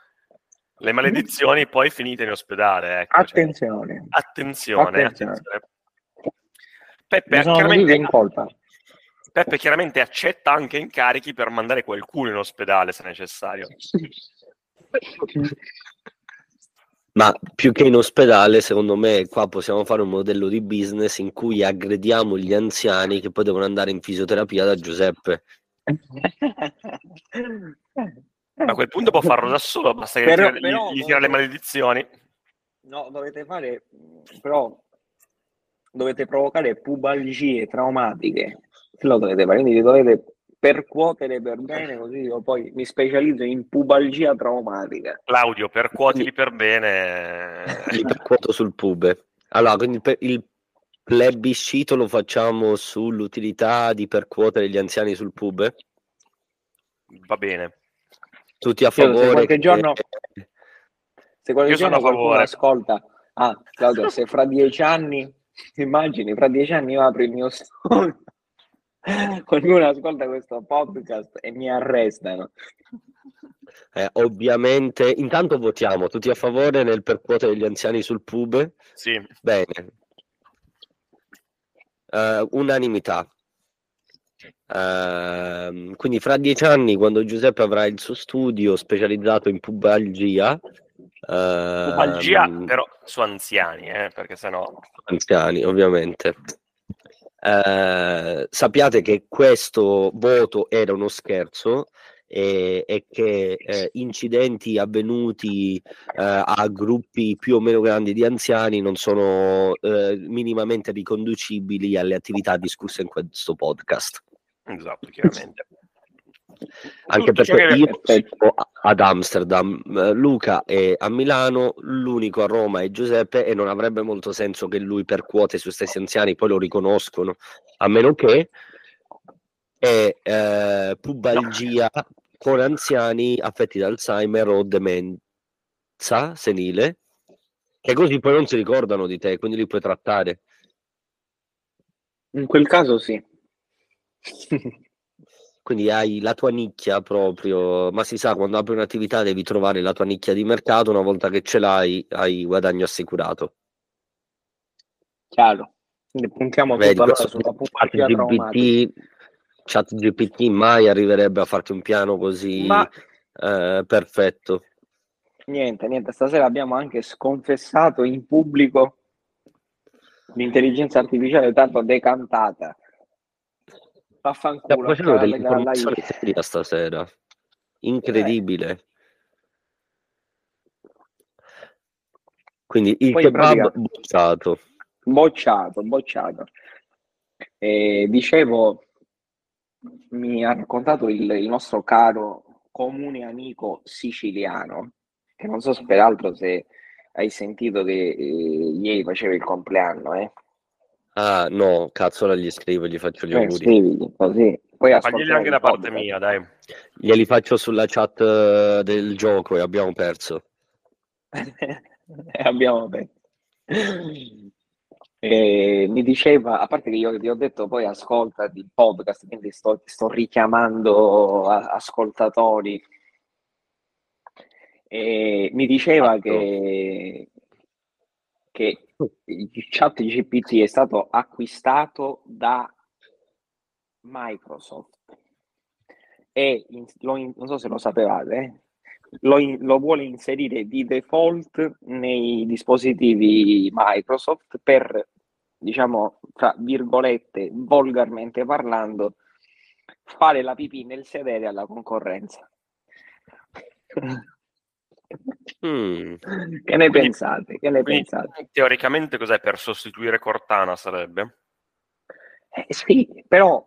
le maledizioni, [laughs] poi finite in ospedale. Ecco. Cioè, Attenzione, attenzione, Attenzione. attenzione. Peppe mi sono vive chiaramente, in colpa. Peppe chiaramente accetta anche incarichi per mandare qualcuno in ospedale se necessario. Ma più che in ospedale, secondo me, qua possiamo fare un modello di business in cui aggrediamo gli anziani che poi devono andare in fisioterapia da Giuseppe. A quel punto può farlo da solo, basta che Però- gli tira- però- gli, gli tira le maledizioni. No, dovete fare, però dovete provocare pubalgie traumatiche. Lo dovete fare, quindi vi dovete percuotere per bene, così io poi mi specializzo in pubalgia traumatica. Claudio, percuotili per bene. [laughs] Li percuoto sul pube. Allora, quindi per- il plebiscito lo facciamo sull'utilità di percuotere gli anziani sul pube? Va bene. Tutti a Io se favore? qualche che- giorno- Se qualche Io sono giorno a qualcuno favore. ascolta, ah, Claudio, se fra dieci anni, [laughs] immagini, fra dieci anni io apro il mio [laughs] studio, qualcuno ascolta questo podcast e mi arrestano. Eh, ovviamente, intanto votiamo tutti a favore nel percuotere gli anziani sul pube. Sì, Bene. Eh, unanimità. Ehm, quindi fra dieci anni, quando Giuseppe avrà il suo studio specializzato in pubalgia, ehm, pubalgia però su anziani, eh, perché sennò... anziani, ovviamente. Eh, sappiate che questo voto era uno scherzo e, e che eh, incidenti avvenuti eh, a gruppi più o meno grandi di anziani non sono eh, minimamente riconducibili alle attività discusse in questo podcast. Esatto, chiaramente. Anche Tutto perché io sono ad Amsterdam, eh, Luca è a Milano, l'unico a Roma è Giuseppe e non avrebbe molto senso che lui percuote suoi stessi anziani, poi lo riconoscono, a meno che è eh, pubalgia con anziani affetti da Alzheimer o demenza senile, che così poi non si ricordano di te, quindi li puoi trattare. In quel caso sì. [laughs] Quindi hai la tua nicchia proprio, ma si sa, quando apri un'attività devi trovare la tua nicchia di mercato, una volta che ce l'hai, hai guadagno assicurato. Chiaro. Quindi puntiamo Vedi, tutto allora questo sulla traumatica. GPT, chat GPT mai arriverebbe a farti un piano così Ma eh, perfetto. niente, niente, stasera abbiamo anche sconfessato in pubblico l'intelligenza artificiale tanto decantata. Stiamo Vaffanculo. facendo delle la- la- informazioni serie stasera. Incredibile. Quindi il Poi in kebab pratica- bocciato. Bocciato, bocciato. E dicevo, mi ha raccontato il, il nostro caro comune amico siciliano, che non so se peraltro se hai sentito che eh, ieri faceva il compleanno, eh? Ah, no, cazzo, ora gli scrivo e gli faccio gli Cioè, auguri. scrivigli così. Poi Faglieli ascolterai anche da parte podcast. mia, dai. Glieli faccio sulla chat eh, del gioco e abbiamo perso. [laughs] Abbiamo. E mi diceva, a parte che io ti ho detto poi ascolta il podcast, quindi sto, sto richiamando a- ascoltatori. E mi diceva Fatto. che, che chat GPT è stato acquistato da Microsoft e in- lo non so se lo sapevate, lo, in- lo vuole inserire di default nei dispositivi Microsoft per, diciamo, tra virgolette, volgarmente parlando, fare la pipì nel sedere alla concorrenza. [laughs] Mm. Che ne Quindi- pensate? Che ne Quindi, pensate? teoricamente cos'è per sostituire Cortana sarebbe? Eh, sì, però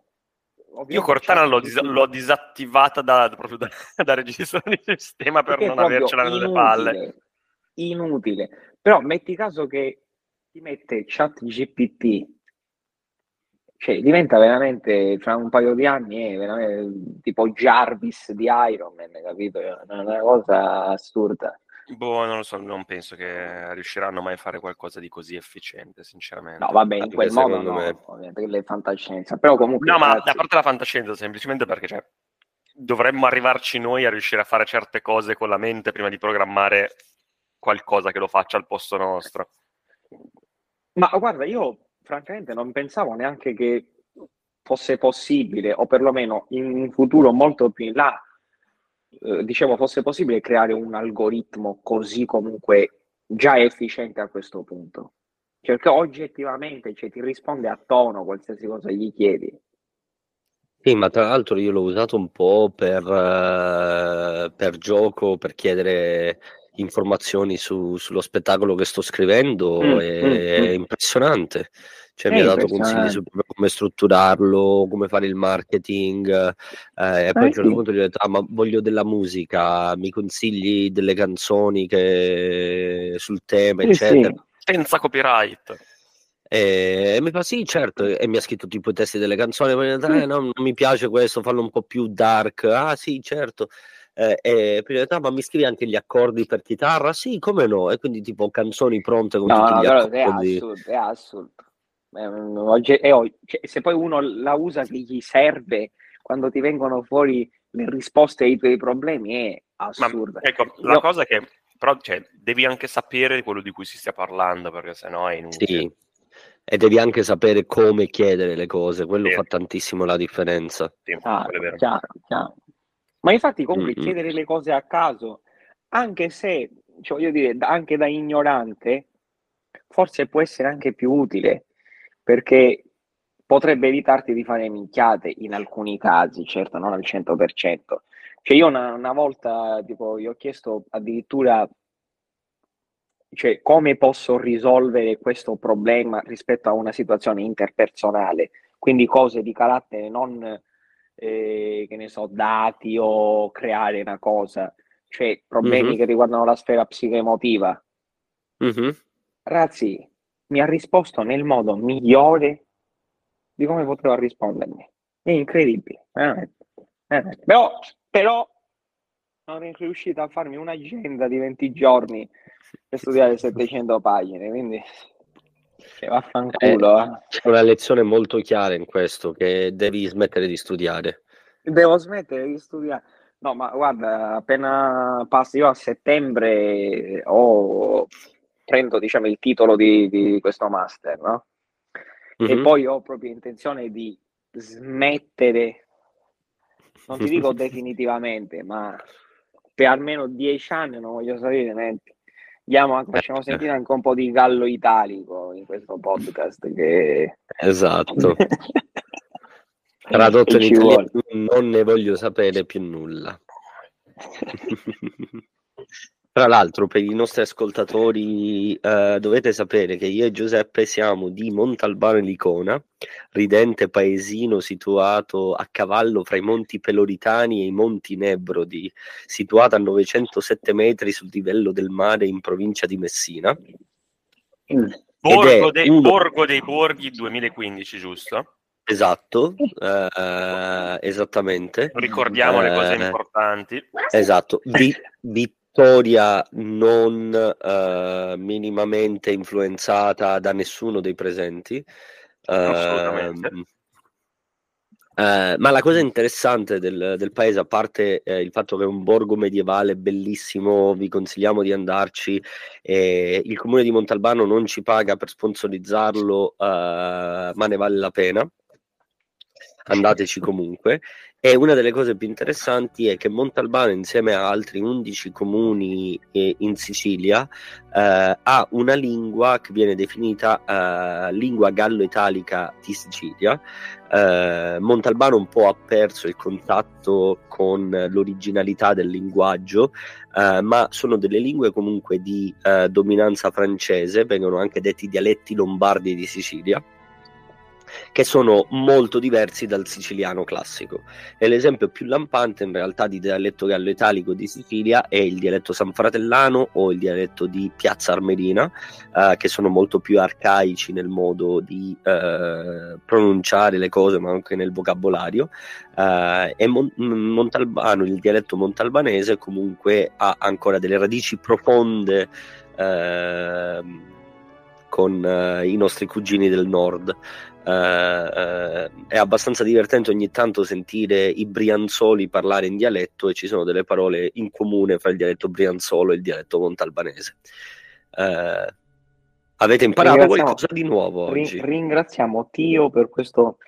Io Cortana l'ho, dis- l'ho disattivata da, proprio da, [laughs] da registro di sistema per non avercela nelle palle. inutile, inutile. Però metti caso che ti mette chat GPT, cioè diventa veramente, fra un paio di anni, è veramente tipo Jarvis di Iron Man, capito? È una, cosa assurda. Boh, non lo so, non penso che riusciranno mai a fare qualcosa di così efficiente, sinceramente. No, vabbè, in quel modo no, me. ovviamente, quella è fantascienza. Però comunque, No, ma ragazzi, a parte la fantascienza, semplicemente perché cioè, dovremmo arrivarci noi a riuscire a fare certe cose con la mente prima di programmare qualcosa che lo faccia al posto nostro. Ma guarda, io francamente non pensavo neanche che fosse possibile, o perlomeno in un futuro molto più in là, eh, dicevo, fosse possibile creare un algoritmo così comunque già efficiente a questo punto. Cioè, oggettivamente cioè, ti risponde a tono qualsiasi cosa gli chiedi. Sì, ma tra l'altro io l'ho usato un po' per, eh, per gioco, per chiedere informazioni su- sullo spettacolo che sto scrivendo, Mm, è, mm, mm. è impressionante. Cioè, È mi ha dato consigli su come strutturarlo, come fare il marketing, eh, e poi a Eh un certo punto gli ho detto, ah, ma voglio della musica, mi consigli delle canzoni che- sul tema, Sì, eccetera. sì. Senza copyright. E, mi fa sì, certo, e mi ha scritto tipo i testi delle canzoni, poi eh, no, non mi piace questo, fallo un po' più dark, ah sì, certo. Eh, e detto, ah, ma mi scrivi anche gli accordi per chitarra? Sì, come no? E quindi tipo canzoni pronte con No, tutti no, gli è accordi. assurdo, è assurdo. È un ogge- è og- cioè, se poi uno la usa che gli serve quando ti vengono fuori le risposte ai tuoi problemi è Ma assurda. ecco, la Io- cosa è che però cioè, devi anche sapere quello di cui si stia parlando, perché sennò è inutile. Sì, e devi anche sapere come chiedere le cose, quello Sì. fa tantissimo la differenza. Sì, Ah, quello è vero. chiaro, chiaro. Ma infatti comunque Mm-mm. chiedere le cose a caso, anche se, cioè, voglio dire, anche da ignorante, forse può essere anche più utile, perché potrebbe evitarti di fare minchiate in alcuni casi, certo, non al 100%. Cioè io una, una volta, tipo, gli ho chiesto addirittura, cioè, come posso risolvere questo problema rispetto a una situazione interpersonale, quindi cose di carattere non eh, che ne so, dati o creare una cosa, cioè problemi Mhm. che riguardano la sfera psicoemotiva. Mhm. Ragazzi, mi ha risposto nel modo migliore di come poteva rispondermi. È incredibile, veramente, veramente. Però, però non è riuscito a farmi un'agenda di 20 giorni per studiare 700 pagine, quindi che vaffanculo. eh. C'è una lezione molto chiara in questo, che devi smettere di studiare. Devo smettere di studiare. No, ma guarda, appena passo io a settembre ho, prendo diciamo il titolo di, di questo master, no? E Mhm. poi ho proprio intenzione di smettere, non ti dico [laughs] definitivamente, ma per almeno dieci anni non voglio sapere niente. Andiamo, facciamo Eh, sentire anche un po' di gallo italico in questo podcast che... Esatto. [laughs] Tradotto in italiano, non ne voglio sapere più nulla. [laughs] Tra l'altro, per i nostri ascoltatori, eh, dovete sapere che io e Giuseppe siamo di Montalbano e Licona, ridente paesino situato a cavallo fra i monti Peloritani e i monti Nebrodi, situato a 907 metri sul livello del mare in provincia di Messina. Borgo, Ed è dei, uno- Borgo dei Borghi 2015, giusto? Esatto, eh, esattamente. Ricordiamo le cose Eh, importanti. Esatto, Vi- vittoria non eh, minimamente influenzata da nessuno dei presenti. Assolutamente. Ehm, eh, ma la cosa interessante del, del paese, a parte eh, il fatto che è un borgo medievale bellissimo, vi consigliamo di andarci. eh, il comune di Montalbano non ci paga per sponsorizzarlo, eh, ma ne vale la pena. Andateci comunque. E una delle cose più interessanti è che Montalbano, insieme a altri 11 comuni eh, in Sicilia, eh, ha una lingua che viene definita eh, lingua gallo-italica di Sicilia. Eh, Montalbano un po' ha perso il contatto con l'originalità del linguaggio, eh, ma sono delle lingue comunque di dominanza francese, vengono anche detti dialetti lombardi di Sicilia. Che sono molto diversi dal siciliano classico. E l'esempio più lampante in realtà di dialetto gallo-italico di Sicilia è il dialetto sanfratellano o il dialetto di Piazza Armerina, eh, che sono molto più arcaici nel modo di eh, pronunciare le cose, ma anche nel vocabolario. Eh, e Mon- Montalbano, il dialetto montalbanese, comunque ha ancora delle radici profonde. Uh, con uh, i nostri cugini del nord. Uh, uh, è abbastanza divertente ogni tanto sentire i brianzoli parlare in dialetto e ci sono delle parole in comune fra il dialetto brianzolo e il dialetto montalbanese. avete imparato qualcosa di nuovo oggi? Ringraziamo Tio per questo,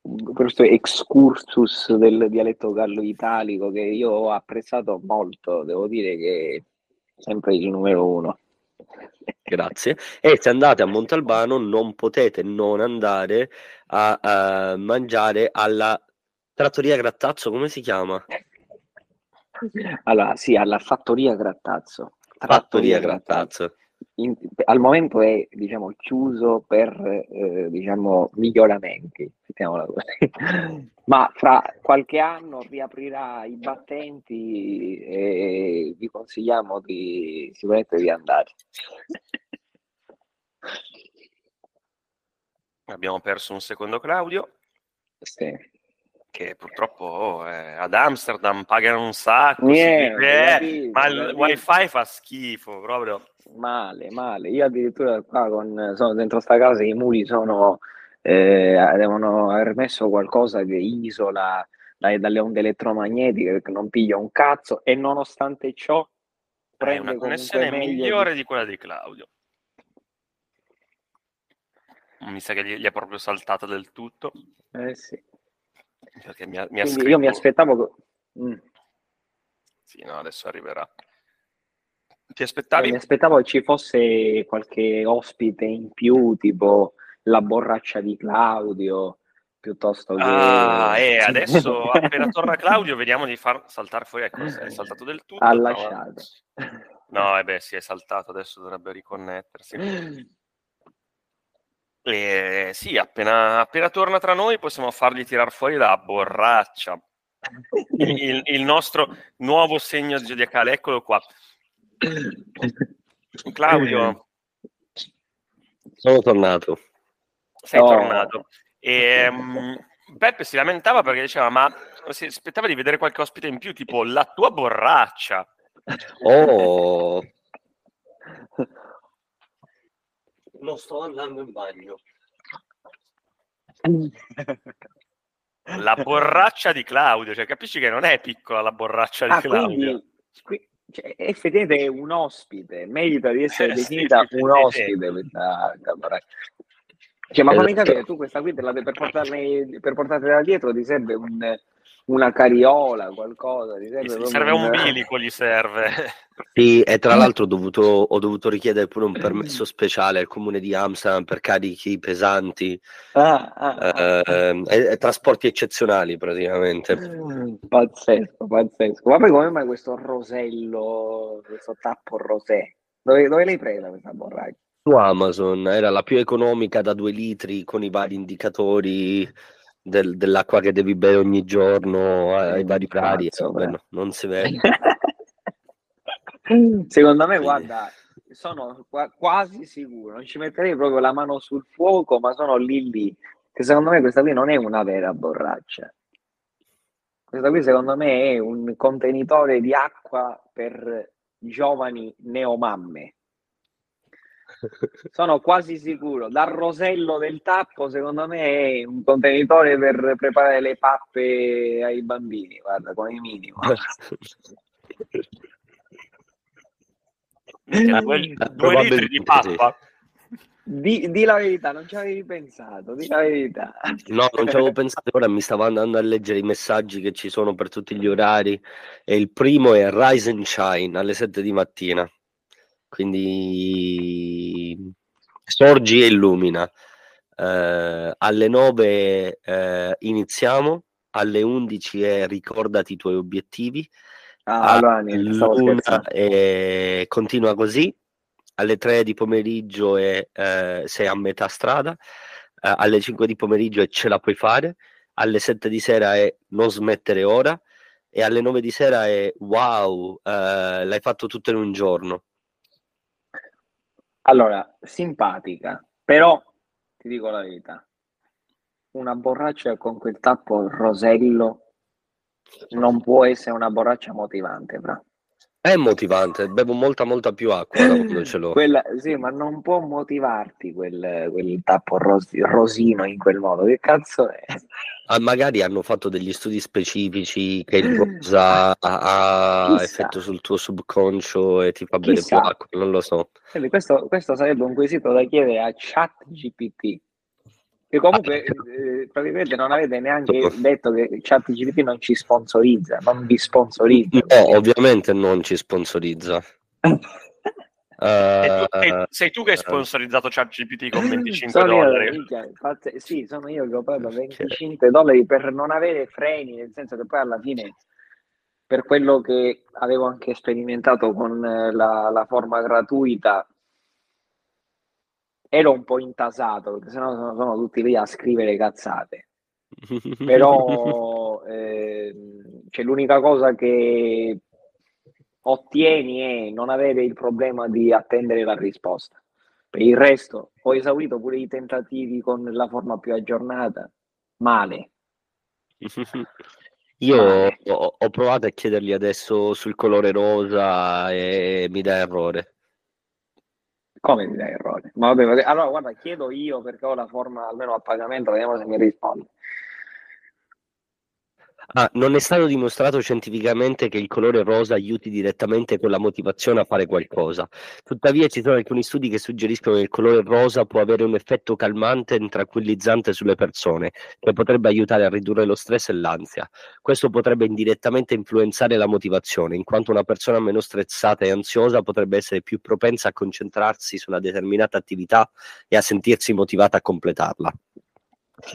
per questo excursus del dialetto gallo-italico che io ho apprezzato molto, devo dire che è sempre il numero uno. Grazie. E se andate a Montalbano non potete non andare a, a mangiare alla trattoria Grattazzo, come si chiama? Allora, sì, alla fattoria Grattazzo. Trattoria, fattoria Grattazzo. In, al momento è diciamo, chiuso per eh, diciamo, miglioramenti, [laughs] ma fra qualche anno riaprirà i battenti e vi consigliamo di, sicuramente di andare. Abbiamo perso un secondo Claudio. Sì che purtroppo oh, eh, ad Amsterdam pagano un sacco, Niente, vive, eh, ma il wifi fa schifo proprio. Male, male. Io addirittura qua con, sono dentro sta casa, i muri sono, eh, devono aver messo qualcosa di isola dai, dalle onde elettromagnetiche perché non piglia un cazzo e nonostante ciò prende una connessione migliore di... di quella di Claudio. Mi sa che gli, gli è proprio saltata del tutto. Eh sì. Perché mi ha, mi ha scritto... Io mi aspettavo... Mm. Sì, no, adesso arriverà. Ti aspettavi? Eh, mi aspettavo che ci fosse qualche ospite in più, tipo la borraccia di Claudio, piuttosto che... Ah, e [laughs] adesso appena torna Claudio vediamo di far saltare fuori, ecco, è saltato del tutto. Ha lasciato. No, eh beh, si è saltato, adesso dovrebbe riconnettersi. [laughs] E, sì, appena, appena torna tra noi possiamo fargli tirar fuori la borraccia. Il, il nostro nuovo segno zodiacale, eccolo qua. Claudio. Sono tornato. Sei oh. tornato. E, um, Peppe si lamentava perché diceva, ma si aspettava di vedere qualche ospite in più, tipo la tua borraccia. Oh. Non sto andando in bagno. [laughs] La borraccia di Claudio, cioè capisci che non è piccola la borraccia di ah, Claudio. Quindi, cioè, effettivamente è un ospite, merita di essere eh, definita sì, un ospite questa, cioè, ma fammi capire, tu questa qui per, portarne, per portartela dietro ti serve un, una cariola, qualcosa. Ti serve, gli serve un bilico, gli serve. [laughs] Sì, e tra l'altro ho dovuto, ho dovuto, richiedere pure un permesso speciale al comune di Amsterdam per carichi pesanti ah, ah, ah. eh, e, e, trasporti eccezionali praticamente. Pazzesco, pazzesco. Ma poi come mai questo rosello, questo tappo rosé? Dove, dove l'hai presa questa borraccia? Su Amazon, era la più economica da due litri con i vari indicatori del, dell'acqua che devi bere ogni giorno ai vari prati, vabbè, no, non si vede. [laughs] Secondo me, guarda, sono qua- quasi sicuro, non ci metterei proprio la mano sul fuoco, ma sono lì lì, che secondo me questa qui non è una vera borraccia. Questa qui secondo me è un contenitore di acqua per giovani neomamme. Sono quasi sicuro. Dal rosello del tappo, secondo me, è un contenitore per preparare le pappe ai bambini. Guarda, come minimo. due, due litri di pappa. Di, di, la verità, non ci avevi pensato, di la verità. No, non ci avevo pensato, ora mi stavo andando a leggere i messaggi che ci sono per tutti gli orari e il primo è Rise and Shine alle 7 di mattina. Quindi sorgi e illumina. Eh, alle 9 eh, iniziamo, alle 11 è ricordati i tuoi obiettivi. Ah, allora, e continua così. Alle 3 di pomeriggio è, eh, sei a metà strada. eh, alle 5 di pomeriggio e ce la puoi fare, alle 7 di sera è non smettere ora e alle 9 di sera è wow, eh, l'hai fatto tutto in un giorno. Allora, simpatica, però ti dico la verità, una borraccia con quel tappo rosello non può essere una borraccia motivante, fra. È motivante, bevo molta molta più acqua da quando ce l'ho. Quella, sì, ma non può motivarti quel, quel tappo ros- rosino in quel modo. Che cazzo è? Ah, magari hanno fatto degli studi specifici che il rosa ha Chissà. effetto sul tuo subconscio e ti fa bere più Chissà. acqua, non lo so. Quindi questo, questo sarebbe un quesito da chiedere a ChatGPT. Che comunque eh, praticamente non avete neanche detto che ChatGPT non ci sponsorizza, non vi sponsorizza. No, ovviamente non ci sponsorizza. [laughs] E tu- Eh, e sei tu che hai sponsorizzato ChatGPT con 25 Sono io, dollari. minchia, infatti, sì, sono io che ho pagato 25 dollari per non avere freni, nel senso che poi alla fine, per quello che avevo anche sperimentato con eh, la, la forma gratuita, ero un po' intasato, perché sennò sono, sono tutti lì a scrivere cazzate. Però [laughs] ehm, cioè, l'unica cosa che ottieni è non avere il problema di attendere la risposta. Per il resto, ho esaurito pure i tentativi con la forma più aggiornata. Male. [laughs] Io Male. ho, ho provato a chiedergli adesso sul colore rosa e mi dà errore. Come mi dai errore? Ma vabbè, vabbè, allora guarda, chiedo io perché ho la forma almeno a pagamento, vediamo se mi risponde. Ah, non è stato dimostrato scientificamente che il colore rosa aiuti direttamente con la motivazione a fare qualcosa. Tuttavia, ci sono alcuni studi che suggeriscono che il colore rosa può avere un effetto calmante e tranquillizzante sulle persone, che potrebbe aiutare a ridurre lo stress e l'ansia. Questo potrebbe indirettamente influenzare la motivazione, in quanto una persona meno stressata e ansiosa potrebbe essere più propensa a concentrarsi su una determinata attività e a sentirsi motivata a completarla.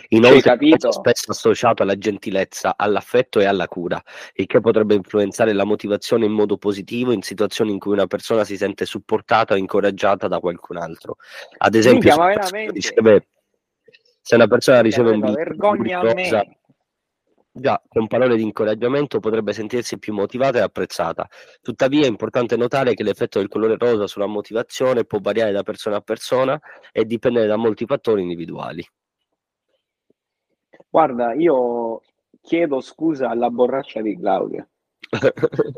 Inoltre, capito? è spesso associato alla gentilezza, all'affetto e alla cura, il che potrebbe influenzare la motivazione in modo positivo in situazioni in cui una persona si sente supportata o incoraggiata da qualcun altro. Ad esempio, Minchia, se riceve, se una persona riceve un biglietto già con parole di incoraggiamento potrebbe sentirsi più motivata e apprezzata. Tuttavia è importante notare che l'effetto del colore rosa sulla motivazione può variare da persona a persona e dipendere da molti fattori individuali. Guarda, io chiedo scusa alla borraccia di Claudia.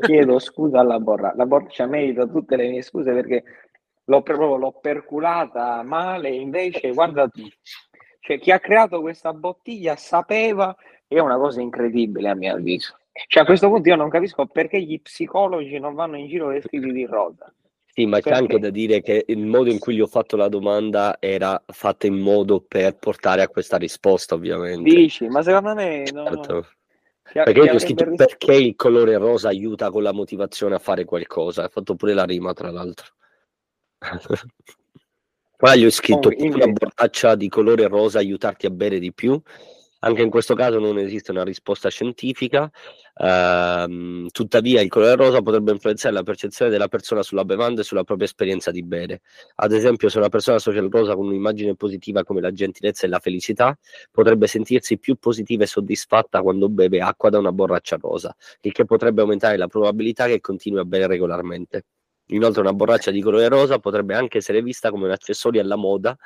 Chiedo scusa alla borraccia. La borraccia merita tutte le mie scuse perché l'ho proprio l'ho perculata male. Invece, guarda tu, cioè, chi ha creato questa bottiglia sapeva, è una cosa incredibile a mio avviso. Cioè, a questo punto io non capisco perché gli psicologi non vanno in giro vestiti di rosa. Sì, ma c'è anche da dire che il modo in cui gli ho fatto la domanda era fatto in modo per portare a questa risposta, ovviamente. Dici, ma secondo me no, Certo. ha- Perché io ho scritto ris- perché il colore rosa aiuta con la motivazione a fare qualcosa. Ha fatto pure la rima, tra l'altro. [laughs] Poi gli ho scritto può una borraccia di colore rosa aiutarti a bere di più. Anche in questo caso non esiste una risposta scientifica, ehm, tuttavia il colore rosa potrebbe influenzare la percezione della persona sulla bevanda e sulla propria esperienza di bere. Ad esempio, se una persona associa il rosa con un'immagine positiva come la gentilezza e la felicità, potrebbe sentirsi più positiva e soddisfatta quando beve acqua da una borraccia rosa, il che potrebbe aumentare la probabilità che continui a bere regolarmente. Inoltre una borraccia di colore rosa potrebbe anche essere vista come un accessorio alla moda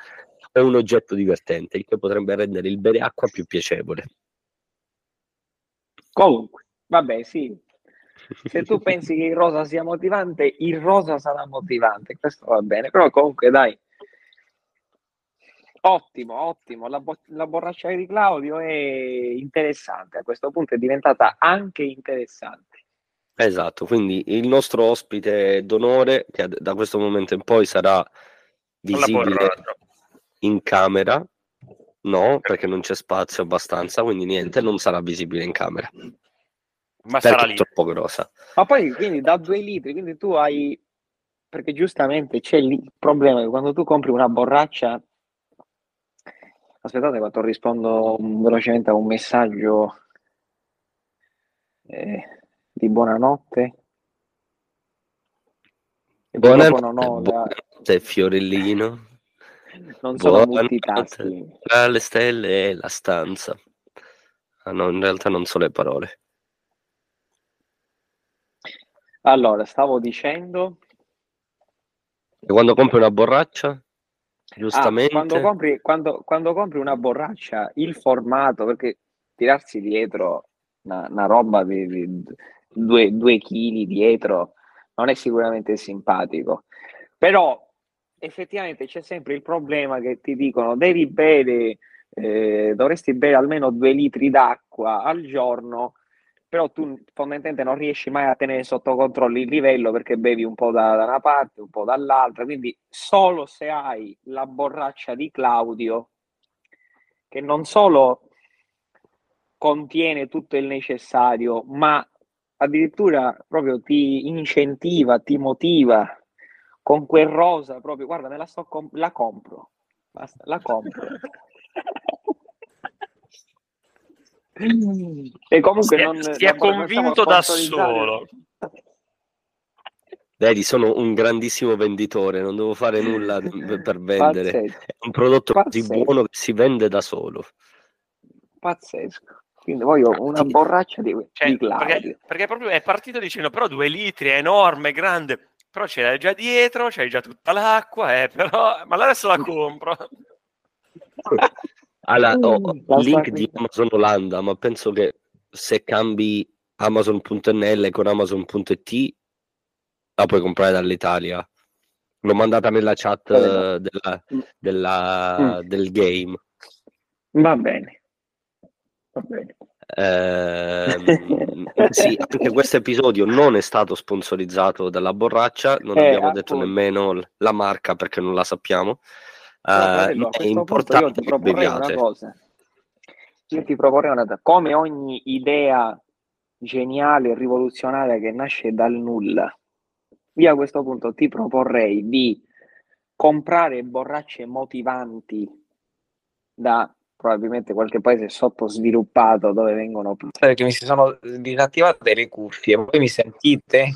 o un oggetto divertente, il che potrebbe rendere il bere acqua più piacevole. Comunque, vabbè, sì. [laughs] Se tu pensi che il rosa sia motivante, il rosa sarà motivante, questo va bene, però comunque dai. Ottimo, ottimo. La, bo- la borraccia di Claudio è interessante, a questo punto è diventata anche interessante. Esatto, quindi il nostro ospite d'onore, che da questo momento in poi sarà visibile. In camera, no, perché non c'è spazio abbastanza, quindi niente, non sarà visibile in camera, Ma perché sarà lì. troppo grossa. Ma poi quindi da due litri, quindi tu hai, perché giustamente c'è lì il problema che quando tu compri una borraccia, aspettate quanto rispondo velocemente a un messaggio eh, di buonanotte. E ho la- Buonanotte, Fiorellino. Non sono Buonanotte. multitasking. Tra le stelle e la stanza. Ah, no, in realtà non so le parole. Allora, stavo dicendo, E quando compri una borraccia, ah, giustamente, quando compri, quando, quando compri una borraccia, il formato, perché tirarsi dietro una, una roba di, di due, due chili dietro non è sicuramente simpatico, però effettivamente c'è sempre il problema che ti dicono devi bere, eh, dovresti bere almeno due litri d'acqua al giorno, però tu fondamentalmente non riesci mai a tenere sotto controllo il livello perché bevi un po' da, da una parte, un po' dall'altra, quindi solo se hai la borraccia di Claudio, che non solo contiene tutto il necessario, ma addirittura proprio ti incentiva, ti motiva con quel rosa proprio, guarda, me la sto com- la compro. Basta, la compro. [laughs] e comunque Si è, non, si è convinto da solo. vedi, sono un grandissimo venditore, non devo fare nulla [laughs] per vendere. Pazzesco, È un prodotto così Pazzesco. buono che si vende da solo. pazzesco. Quindi voglio una borraccia di, Cioè, di Claudio. perché, perché proprio è partito dicendo però due litri è enorme, grande, però ce l'hai già dietro, c'hai già tutta l'acqua, eh, però, ma adesso la [laughs] compro. [laughs] Alla- ho La il link di Amazon Olanda, ma penso che se cambi Amazon.nl con Amazon.it la puoi comprare dall'Italia. L'ho mandata nella chat eh, della- Mm. della- Mm. del game. Va bene. Va bene. Ehm, [laughs] sì, anche questo episodio non è stato sponsorizzato dalla borraccia, non Eh, abbiamo detto appunto. nemmeno la marca perché non la sappiamo. No, Eh, è importante ti che proporrei una beviate. cosa. Io ti proporrei una cosa. Come ogni idea geniale e rivoluzionaria che nasce dal nulla, io a questo punto ti proporrei di comprare borracce motivanti da probabilmente qualche paese sottosviluppato dove vengono perché mi si sono disattivate le cuffie voi mi sentite?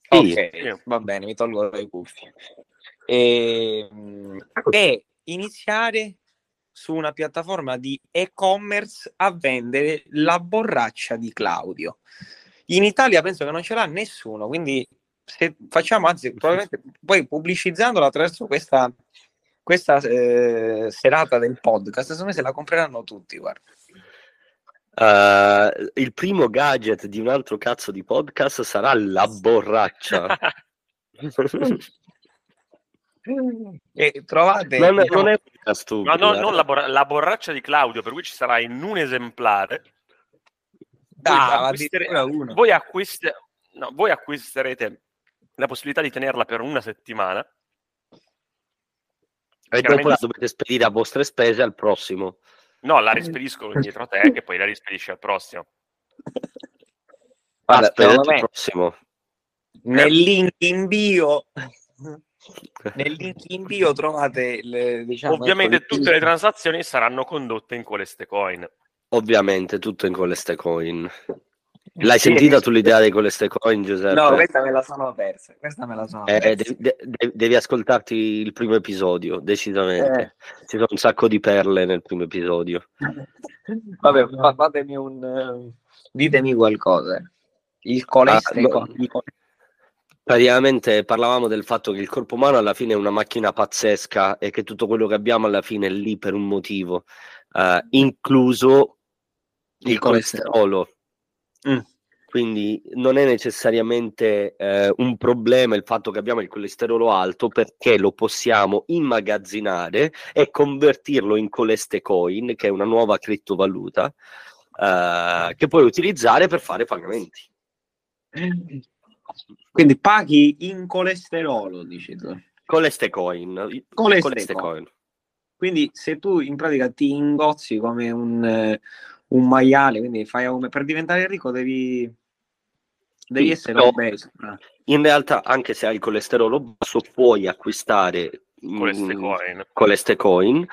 Sì. ok va bene mi tolgo le cuffie e, e iniziare su una piattaforma di e-commerce a vendere la borraccia di Claudio in Italia penso che non ce l'ha nessuno quindi se facciamo anzi probabilmente poi pubblicizzandola attraverso questa questa eh, serata del podcast, secondo me se la compreranno tutti, guarda. Eh, il primo gadget di un altro cazzo di podcast sarà la borraccia. [laughs] E trovate non, diciamo, non è una Ma stupida. no, non la, borra- la borraccia di Claudio, per cui ci sarà in un esemplare. Voi, Ah, ma acquistere- voi acquiste- no, voi acquisterete la possibilità di tenerla per una settimana. E dopo la dovete spedire a vostre spese al prossimo. No, la rispediscono dietro a te, che poi la rispedisci al prossimo. Guarda, secondo al me prossimo. nel link in bio [laughs] nel link in bio trovate il, diciamo, Ovviamente ecco, il- tutte le transazioni saranno condotte in Coleste Coin. Ovviamente tutto in Coleste Coin. L'hai Sì, sentita tu l'idea di Coleste Coin, Giuseppe? No, questa me la sono persa. Questa me la sono Eh, persa. devi, de- de- devi ascoltarti il primo episodio, decisamente. Eh. Ci sono un sacco di perle nel primo episodio. [laughs] Vabbè, fa- fatemi un eh, ditemi qualcosa. Il colesterolo. Ah, no. Praticamente parlavamo del fatto che il corpo umano alla fine è una macchina pazzesca e che tutto quello che abbiamo alla fine è lì per un motivo, eh, incluso il, Il colesterolo. colesterolo. Mm. Quindi non è necessariamente eh, un problema il fatto che abbiamo il colesterolo alto perché lo possiamo immagazzinare e convertirlo in colestecoin, che è una nuova criptovaluta, eh, che puoi utilizzare per fare pagamenti. Quindi paghi in colesterolo, dici tu. Colestecoin. Colestecoin. Colestecoin. Quindi se tu in pratica ti ingozzi come un, eh, un maiale, quindi fai un- per diventare ricco devi, devi Sì, essere obeso. In realtà, anche se hai il colesterolo basso, puoi acquistare mm, Coleste Coin. Colestecoin,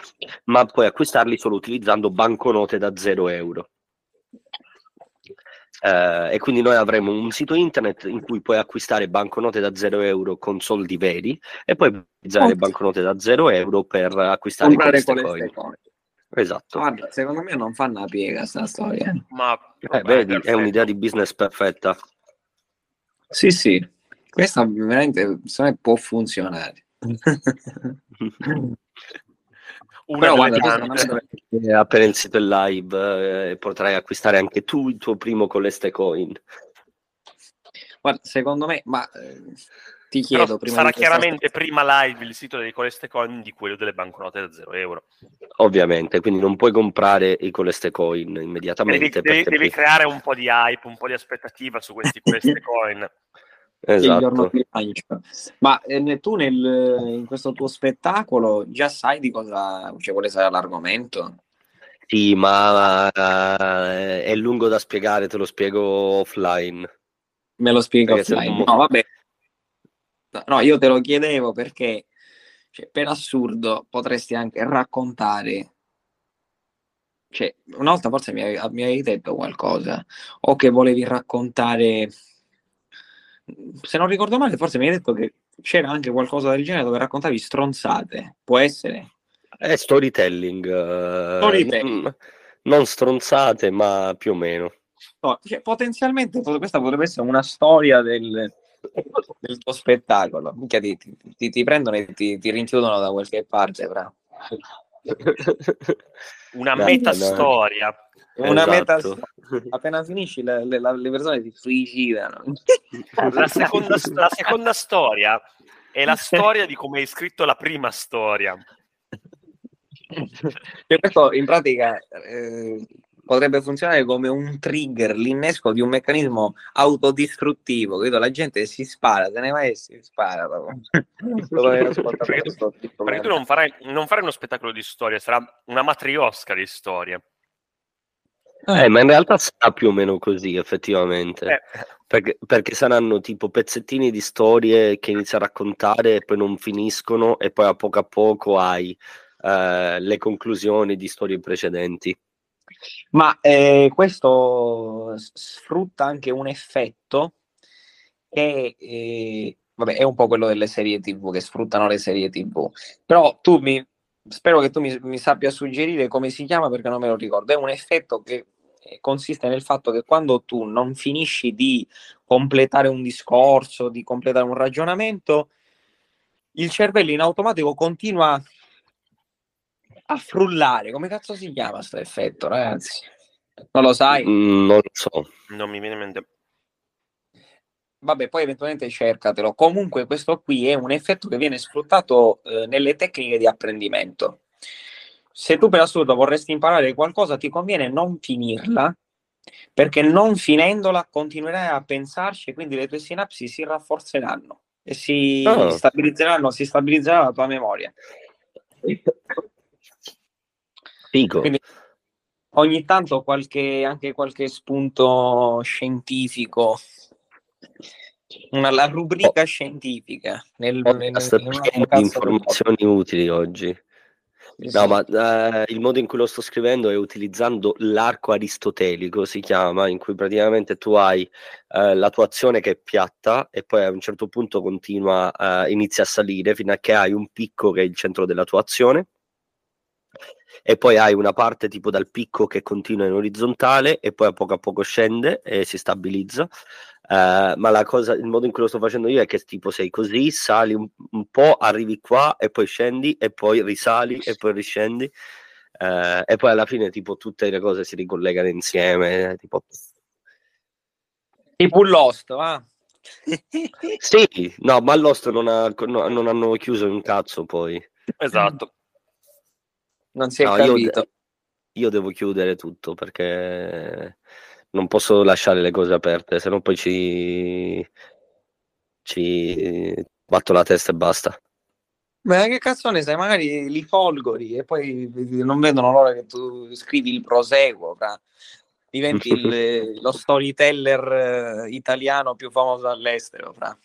ma puoi acquistarli solo utilizzando banconote da 0 euro. Eh, e quindi noi avremo un sito internet in cui puoi acquistare banconote da 0 euro con soldi veri e poi utilizzare le banconote da 0 euro per acquistare Comprare queste con le coin. coin. Esatto. Guarda, secondo me non fa una piega sta storia. Ma Eh, vedi, è un'idea di business perfetta. Sì, sì. Questa veramente secondo me può funzionare. [laughs] Una Però guarda, me- appena il sito è live eh, potrai acquistare anche tu il tuo primo con le coin. guarda, secondo me, ma eh, ti Però chiedo prima sarà di questa- chiaramente prima live il sito dei Coleste Coin di quello delle banconote da 0 euro. Ovviamente, quindi non puoi comprare i le coin Devi, immediatamente. devi- devi poi- creare un po' di hype, un po' di aspettativa su questi [laughs] Coleste Coin. Esatto. Ma eh, tu nel- in questo tuo spettacolo già sai di cosa, cioè quale sarà l'argomento? Sì, ma eh, è lungo da spiegare, te lo spiego offline. Me lo spiego Perché offline. No, vabbè. No, io te lo chiedevo perché cioè, per assurdo potresti anche raccontare. Cioè, una volta forse mi avevi, mi avevi detto qualcosa, o che volevi raccontare. Se non ricordo male, forse mi hai detto che c'era anche qualcosa del genere dove raccontavi stronzate. Può essere? È storytelling, eh, Storytelling. non- non stronzate, ma più o meno. No, cioè, potenzialmente pot- questa potrebbe essere una storia del, del tuo spettacolo. Minchia, ti, ti- ti- prendono e ti, ti rinchiudono da qualche parte. Fra. Una No, metastoria. Una Esatto. meta appena finisci le, le- le persone si suicidano. La seconda, la seconda storia è la storia di come hai scritto la prima storia. Cioè, questo in pratica eh, potrebbe funzionare come un trigger, l'innesco di un meccanismo autodistruttivo. Credo la gente si spara, se ne va e si spara. dopo. Dopo aver ascoltato Perché- tipo Perché tu non farai, non farai uno spettacolo di storia, sarà una matriosca di storie. Eh, ma in realtà sarà più o meno così, effettivamente. Eh, Perché, perché saranno tipo pezzettini di storie che inizi a raccontare e poi non finiscono, e poi a poco a poco hai eh, le conclusioni di storie precedenti. Ma eh, questo sfrutta anche un effetto che eh, vabbè, è un po' quello delle serie TV, che sfruttano le serie TV. Però tu mi spero che tu mi, mi sappia suggerire come si chiama perché non me lo ricordo. È un effetto che eh, consiste nel fatto che quando tu non finisci di completare un discorso, di completare un ragionamento, il cervello in automatico continua a frullare. Come cazzo si chiama questo effetto, ragazzi? Non lo sai? Mm, non lo so. non mi viene in mente. Vabbè, poi eventualmente cercatelo. Comunque, questo qui è un effetto che viene sfruttato eh, nelle tecniche di apprendimento. Se tu per assurdo vorresti imparare qualcosa, ti conviene non finirla, perché non finendola continuerai a pensarci e quindi le tue sinapsi si rafforzeranno e si Ah. stabilizzeranno, si stabilizzerà la tua memoria. Figo. Quindi ogni tanto qualche, anche qualche spunto scientifico, una, la rubrica scientifica nel, nel, nel, di cazzo di informazioni utili oggi. No, ma eh, il modo in cui lo sto scrivendo è utilizzando l'arco aristotelico, si chiama, in cui praticamente tu hai eh, la tua azione che è piatta e poi a un certo punto continua, eh, inizia a salire fino a che hai un picco che è il centro della tua azione e poi hai una parte tipo dal picco che continua in orizzontale e poi a poco a poco scende e si stabilizza. Eh, ma la cosa, il modo in cui lo sto facendo io è che tipo sei così, sali un, un po', arrivi qua e poi scendi e poi risali e poi riscendi eh, e poi alla fine tipo tutte le cose si ricollegano insieme. eh, Tipo... tipo un Lost, va? Sì, no, ma Lost non, ha- no, non hanno chiuso un cazzo poi. Esatto. Non si è No, io- capito. Io devo chiudere tutto perché non posso lasciare le cose aperte, se no poi ci, ci batto la testa e basta. Ma che cazzo ne sai? Magari li folgori e poi non vedono l'ora che tu scrivi il proseguo, fra. diventi il- [laughs] lo storyteller eh, italiano più famoso all'estero, fra.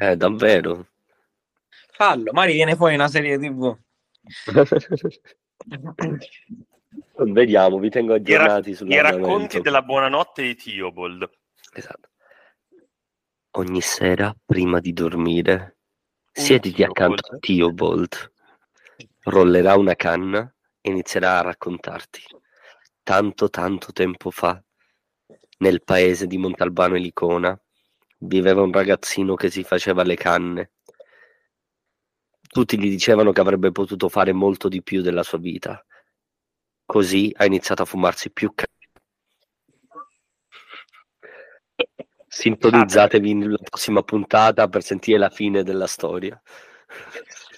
Eh, davvero. Fallo, magari viene fuori una serie TV. [laughs] Vediamo, vi tengo I, aggiornati i sull'andamento. racconti della buonanotte di Theobald. Esatto. Ogni sera, prima di dormire, Un siediti accanto a Theobald, rollerà una canna e inizierà a raccontarti. Tanto, tanto tempo fa, nel paese di Montalbano e Licona, viveva un ragazzino che si faceva le canne. Tutti gli dicevano che avrebbe potuto fare molto di più della sua vita. Così ha iniziato a fumarsi più canne. Sintonizzatevi nella prossima puntata per sentire la fine della storia.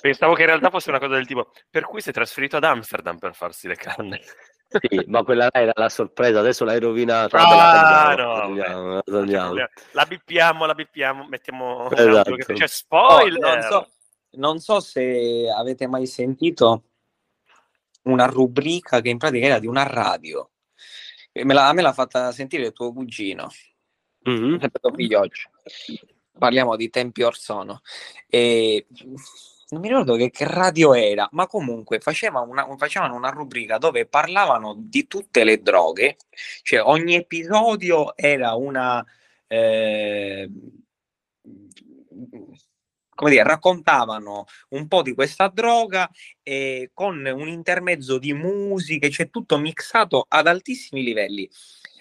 Pensavo che in realtà fosse una cosa del tipo, per cui si è trasferito ad Amsterdam per farsi le canne. Sì, ma quella là era la sorpresa, adesso l'hai rovinata. Ah, la no, tagliamo, tagliamo, la tagliamo. La bippiamo, la bippiamo, mettiamo Esatto. audio che dice Oh, spoiler. non, so, non so se avete mai sentito una rubrica che in pratica era di una radio. Me l'ha- a me l'ha fatta sentire il tuo cugino, Mhm. tuo figlioccio. Parliamo di tempi or sono. E non mi ricordo che, che radio era, ma comunque faceva una- facevano una rubrica dove parlavano di tutte le droghe, cioè ogni episodio era una... eh, come dire, raccontavano un po' di questa droga e con un intermezzo di musiche, c'è tutto mixato ad altissimi livelli.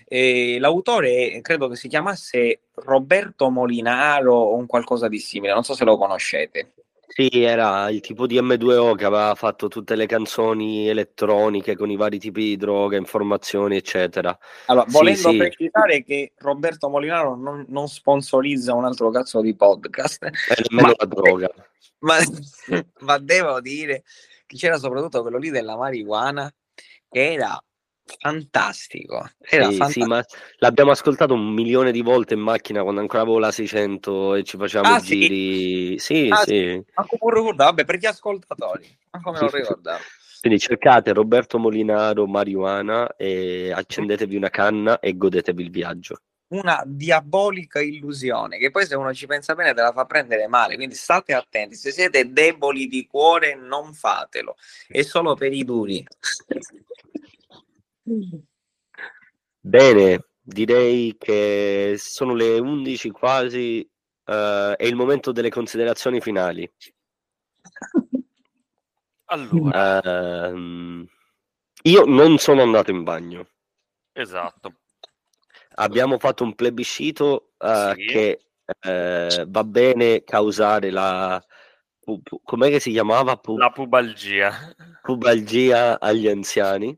E l'autore credo che si chiamasse Roberto Molinaro o un qualcosa di simile, non so se lo conoscete. Sì, era il tipo di M2O che aveva fatto tutte le canzoni elettroniche con i vari tipi di droga, informazioni, eccetera. Allora, Sì, volendo sì. precisare che Roberto Molinaro non, non sponsorizza un altro cazzo di podcast, E nemmeno Ma- la droga. [laughs] ma, ma devo dire che c'era soprattutto quello lì della marijuana che era fantastico. Era Sì, sì, fantastico. ma l'abbiamo ascoltato un milione di volte in macchina quando ancora avevo la 600 e ci facevamo Ah, sì? giri. Sì, Ah, sì. Manco pure ricordo, vabbè, per gli ascoltatori, manco me lo ricordavo. Quindi cercate Roberto Molinaro Marijuana e accendetevi una canna e godetevi il viaggio. Una diabolica illusione che poi se uno ci pensa bene te la fa prendere male, quindi state attenti, se siete deboli di cuore non fatelo, è solo per i duri. Bene, direi che sono le 11 quasi, eh, è il momento delle considerazioni finali. Allora, Ehm, io non sono andato in bagno. esatto. Abbiamo fatto un plebiscito eh, Sì. che eh, va bene causare la... pu- pu- com'è che si chiamava? Pu- La pubalgia. pubalgia agli anziani.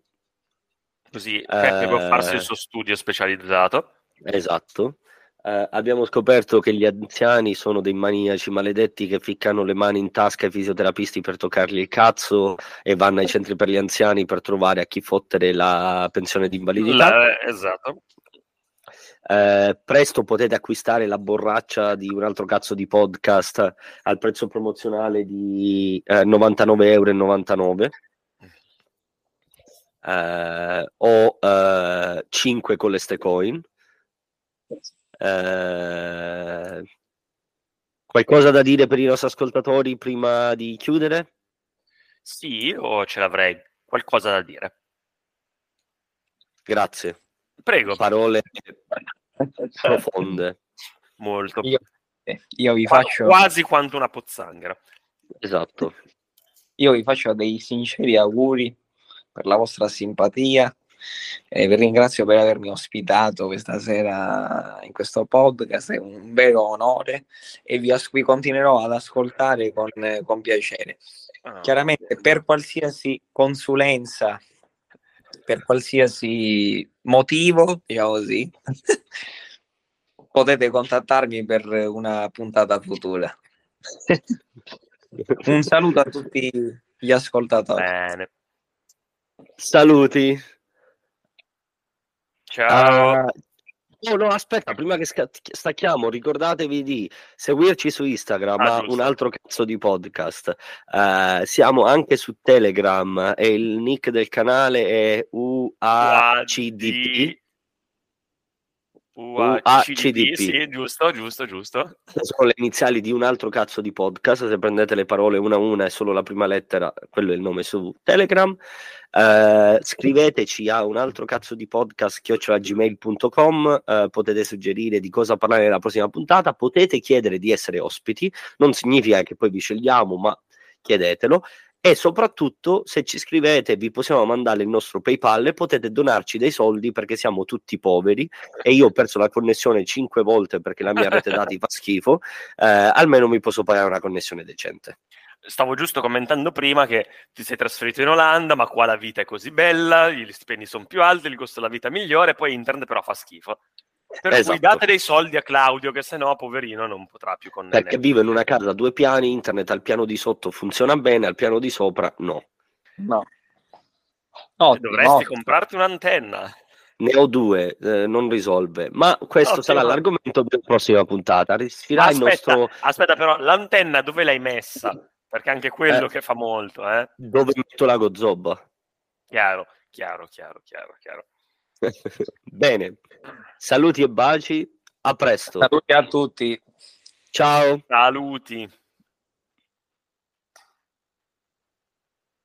Così Peppe può Eh. farsi il suo studio specializzato. Esatto. Eh, abbiamo scoperto che gli anziani sono dei maniaci maledetti che ficcano le mani in tasca ai fisioterapisti per toccargli il cazzo e vanno ai centri per gli anziani per trovare a chi fottere la pensione di invalidità. La- esatto. Eh, presto potete acquistare la borraccia di un altro cazzo di podcast al prezzo promozionale di eh, 99,99 euro eh, o eh, 5 con le Stecoin. Eh, qualcosa da dire per i nostri ascoltatori prima di chiudere? Sì, io ce l'avrei qualcosa da dire. Grazie. Prego. Parole [laughs] profonde. Molto. Io, io vi faccio, Quasi quanto una pozzanghera. Esatto. io vi faccio dei sinceri auguri per la vostra simpatia e vi ringrazio per avermi ospitato questa sera in questo podcast, è un vero onore e vi, as- continuerò ad ascoltare con, con piacere. Ah, Chiaramente per qualsiasi consulenza, per qualsiasi motivo, diciamo così, [laughs] potete contattarmi per una puntata futura. [laughs] Un saluto a tutti gli ascoltatori. Bene. Saluti. Ciao. Ah, no, no, aspetta, prima che sca- stacchiamo, ricordatevi di seguirci su Instagram, Ah, un altro cazzo di podcast. Eh, siamo anche su Telegram e il nick del canale è UACDP. UACDP, sì, giusto, giusto, giusto. Sono le iniziali di un altro cazzo di podcast, se prendete le parole una a una e solo la prima lettera, quello è il nome su Telegram. Uh, scriveteci a un altro cazzo di podcast chiocciolagmail.com uh, potete suggerire di cosa parlare nella prossima puntata potete chiedere di essere ospiti non significa che poi vi scegliamo ma chiedetelo e soprattutto se ci scrivete vi possiamo mandare il nostro PayPal e potete donarci dei soldi perché siamo tutti poveri e io ho perso la connessione cinque volte perché la mia rete dati fa schifo, eh, almeno mi posso pagare una connessione decente. Stavo giusto commentando prima che ti sei trasferito in Olanda, ma qua la vita è così bella, gli stipendi sono più alti, il costo della vita migliore, poi internet però fa schifo. Per esatto. cui date dei soldi a Claudio, che se no, poverino, non potrà più con Perché vive in una casa a due piani, internet al piano di sotto funziona bene, al piano di sopra no. No. no dovresti no. comprarti un'antenna. Ne ho due, eh, non risolve. Ma questo Ottimo. sarà l'argomento della prossima puntata. Aspetta, il nostro... aspetta, però, l'antenna dove l'hai messa? Perché anche quello eh, che fa molto, eh. Dove metto la gozzoba? Chiaro, chiaro, chiaro, chiaro, chiaro. Bene, saluti e baci, a presto. Saluti a tutti. Ciao. Saluti.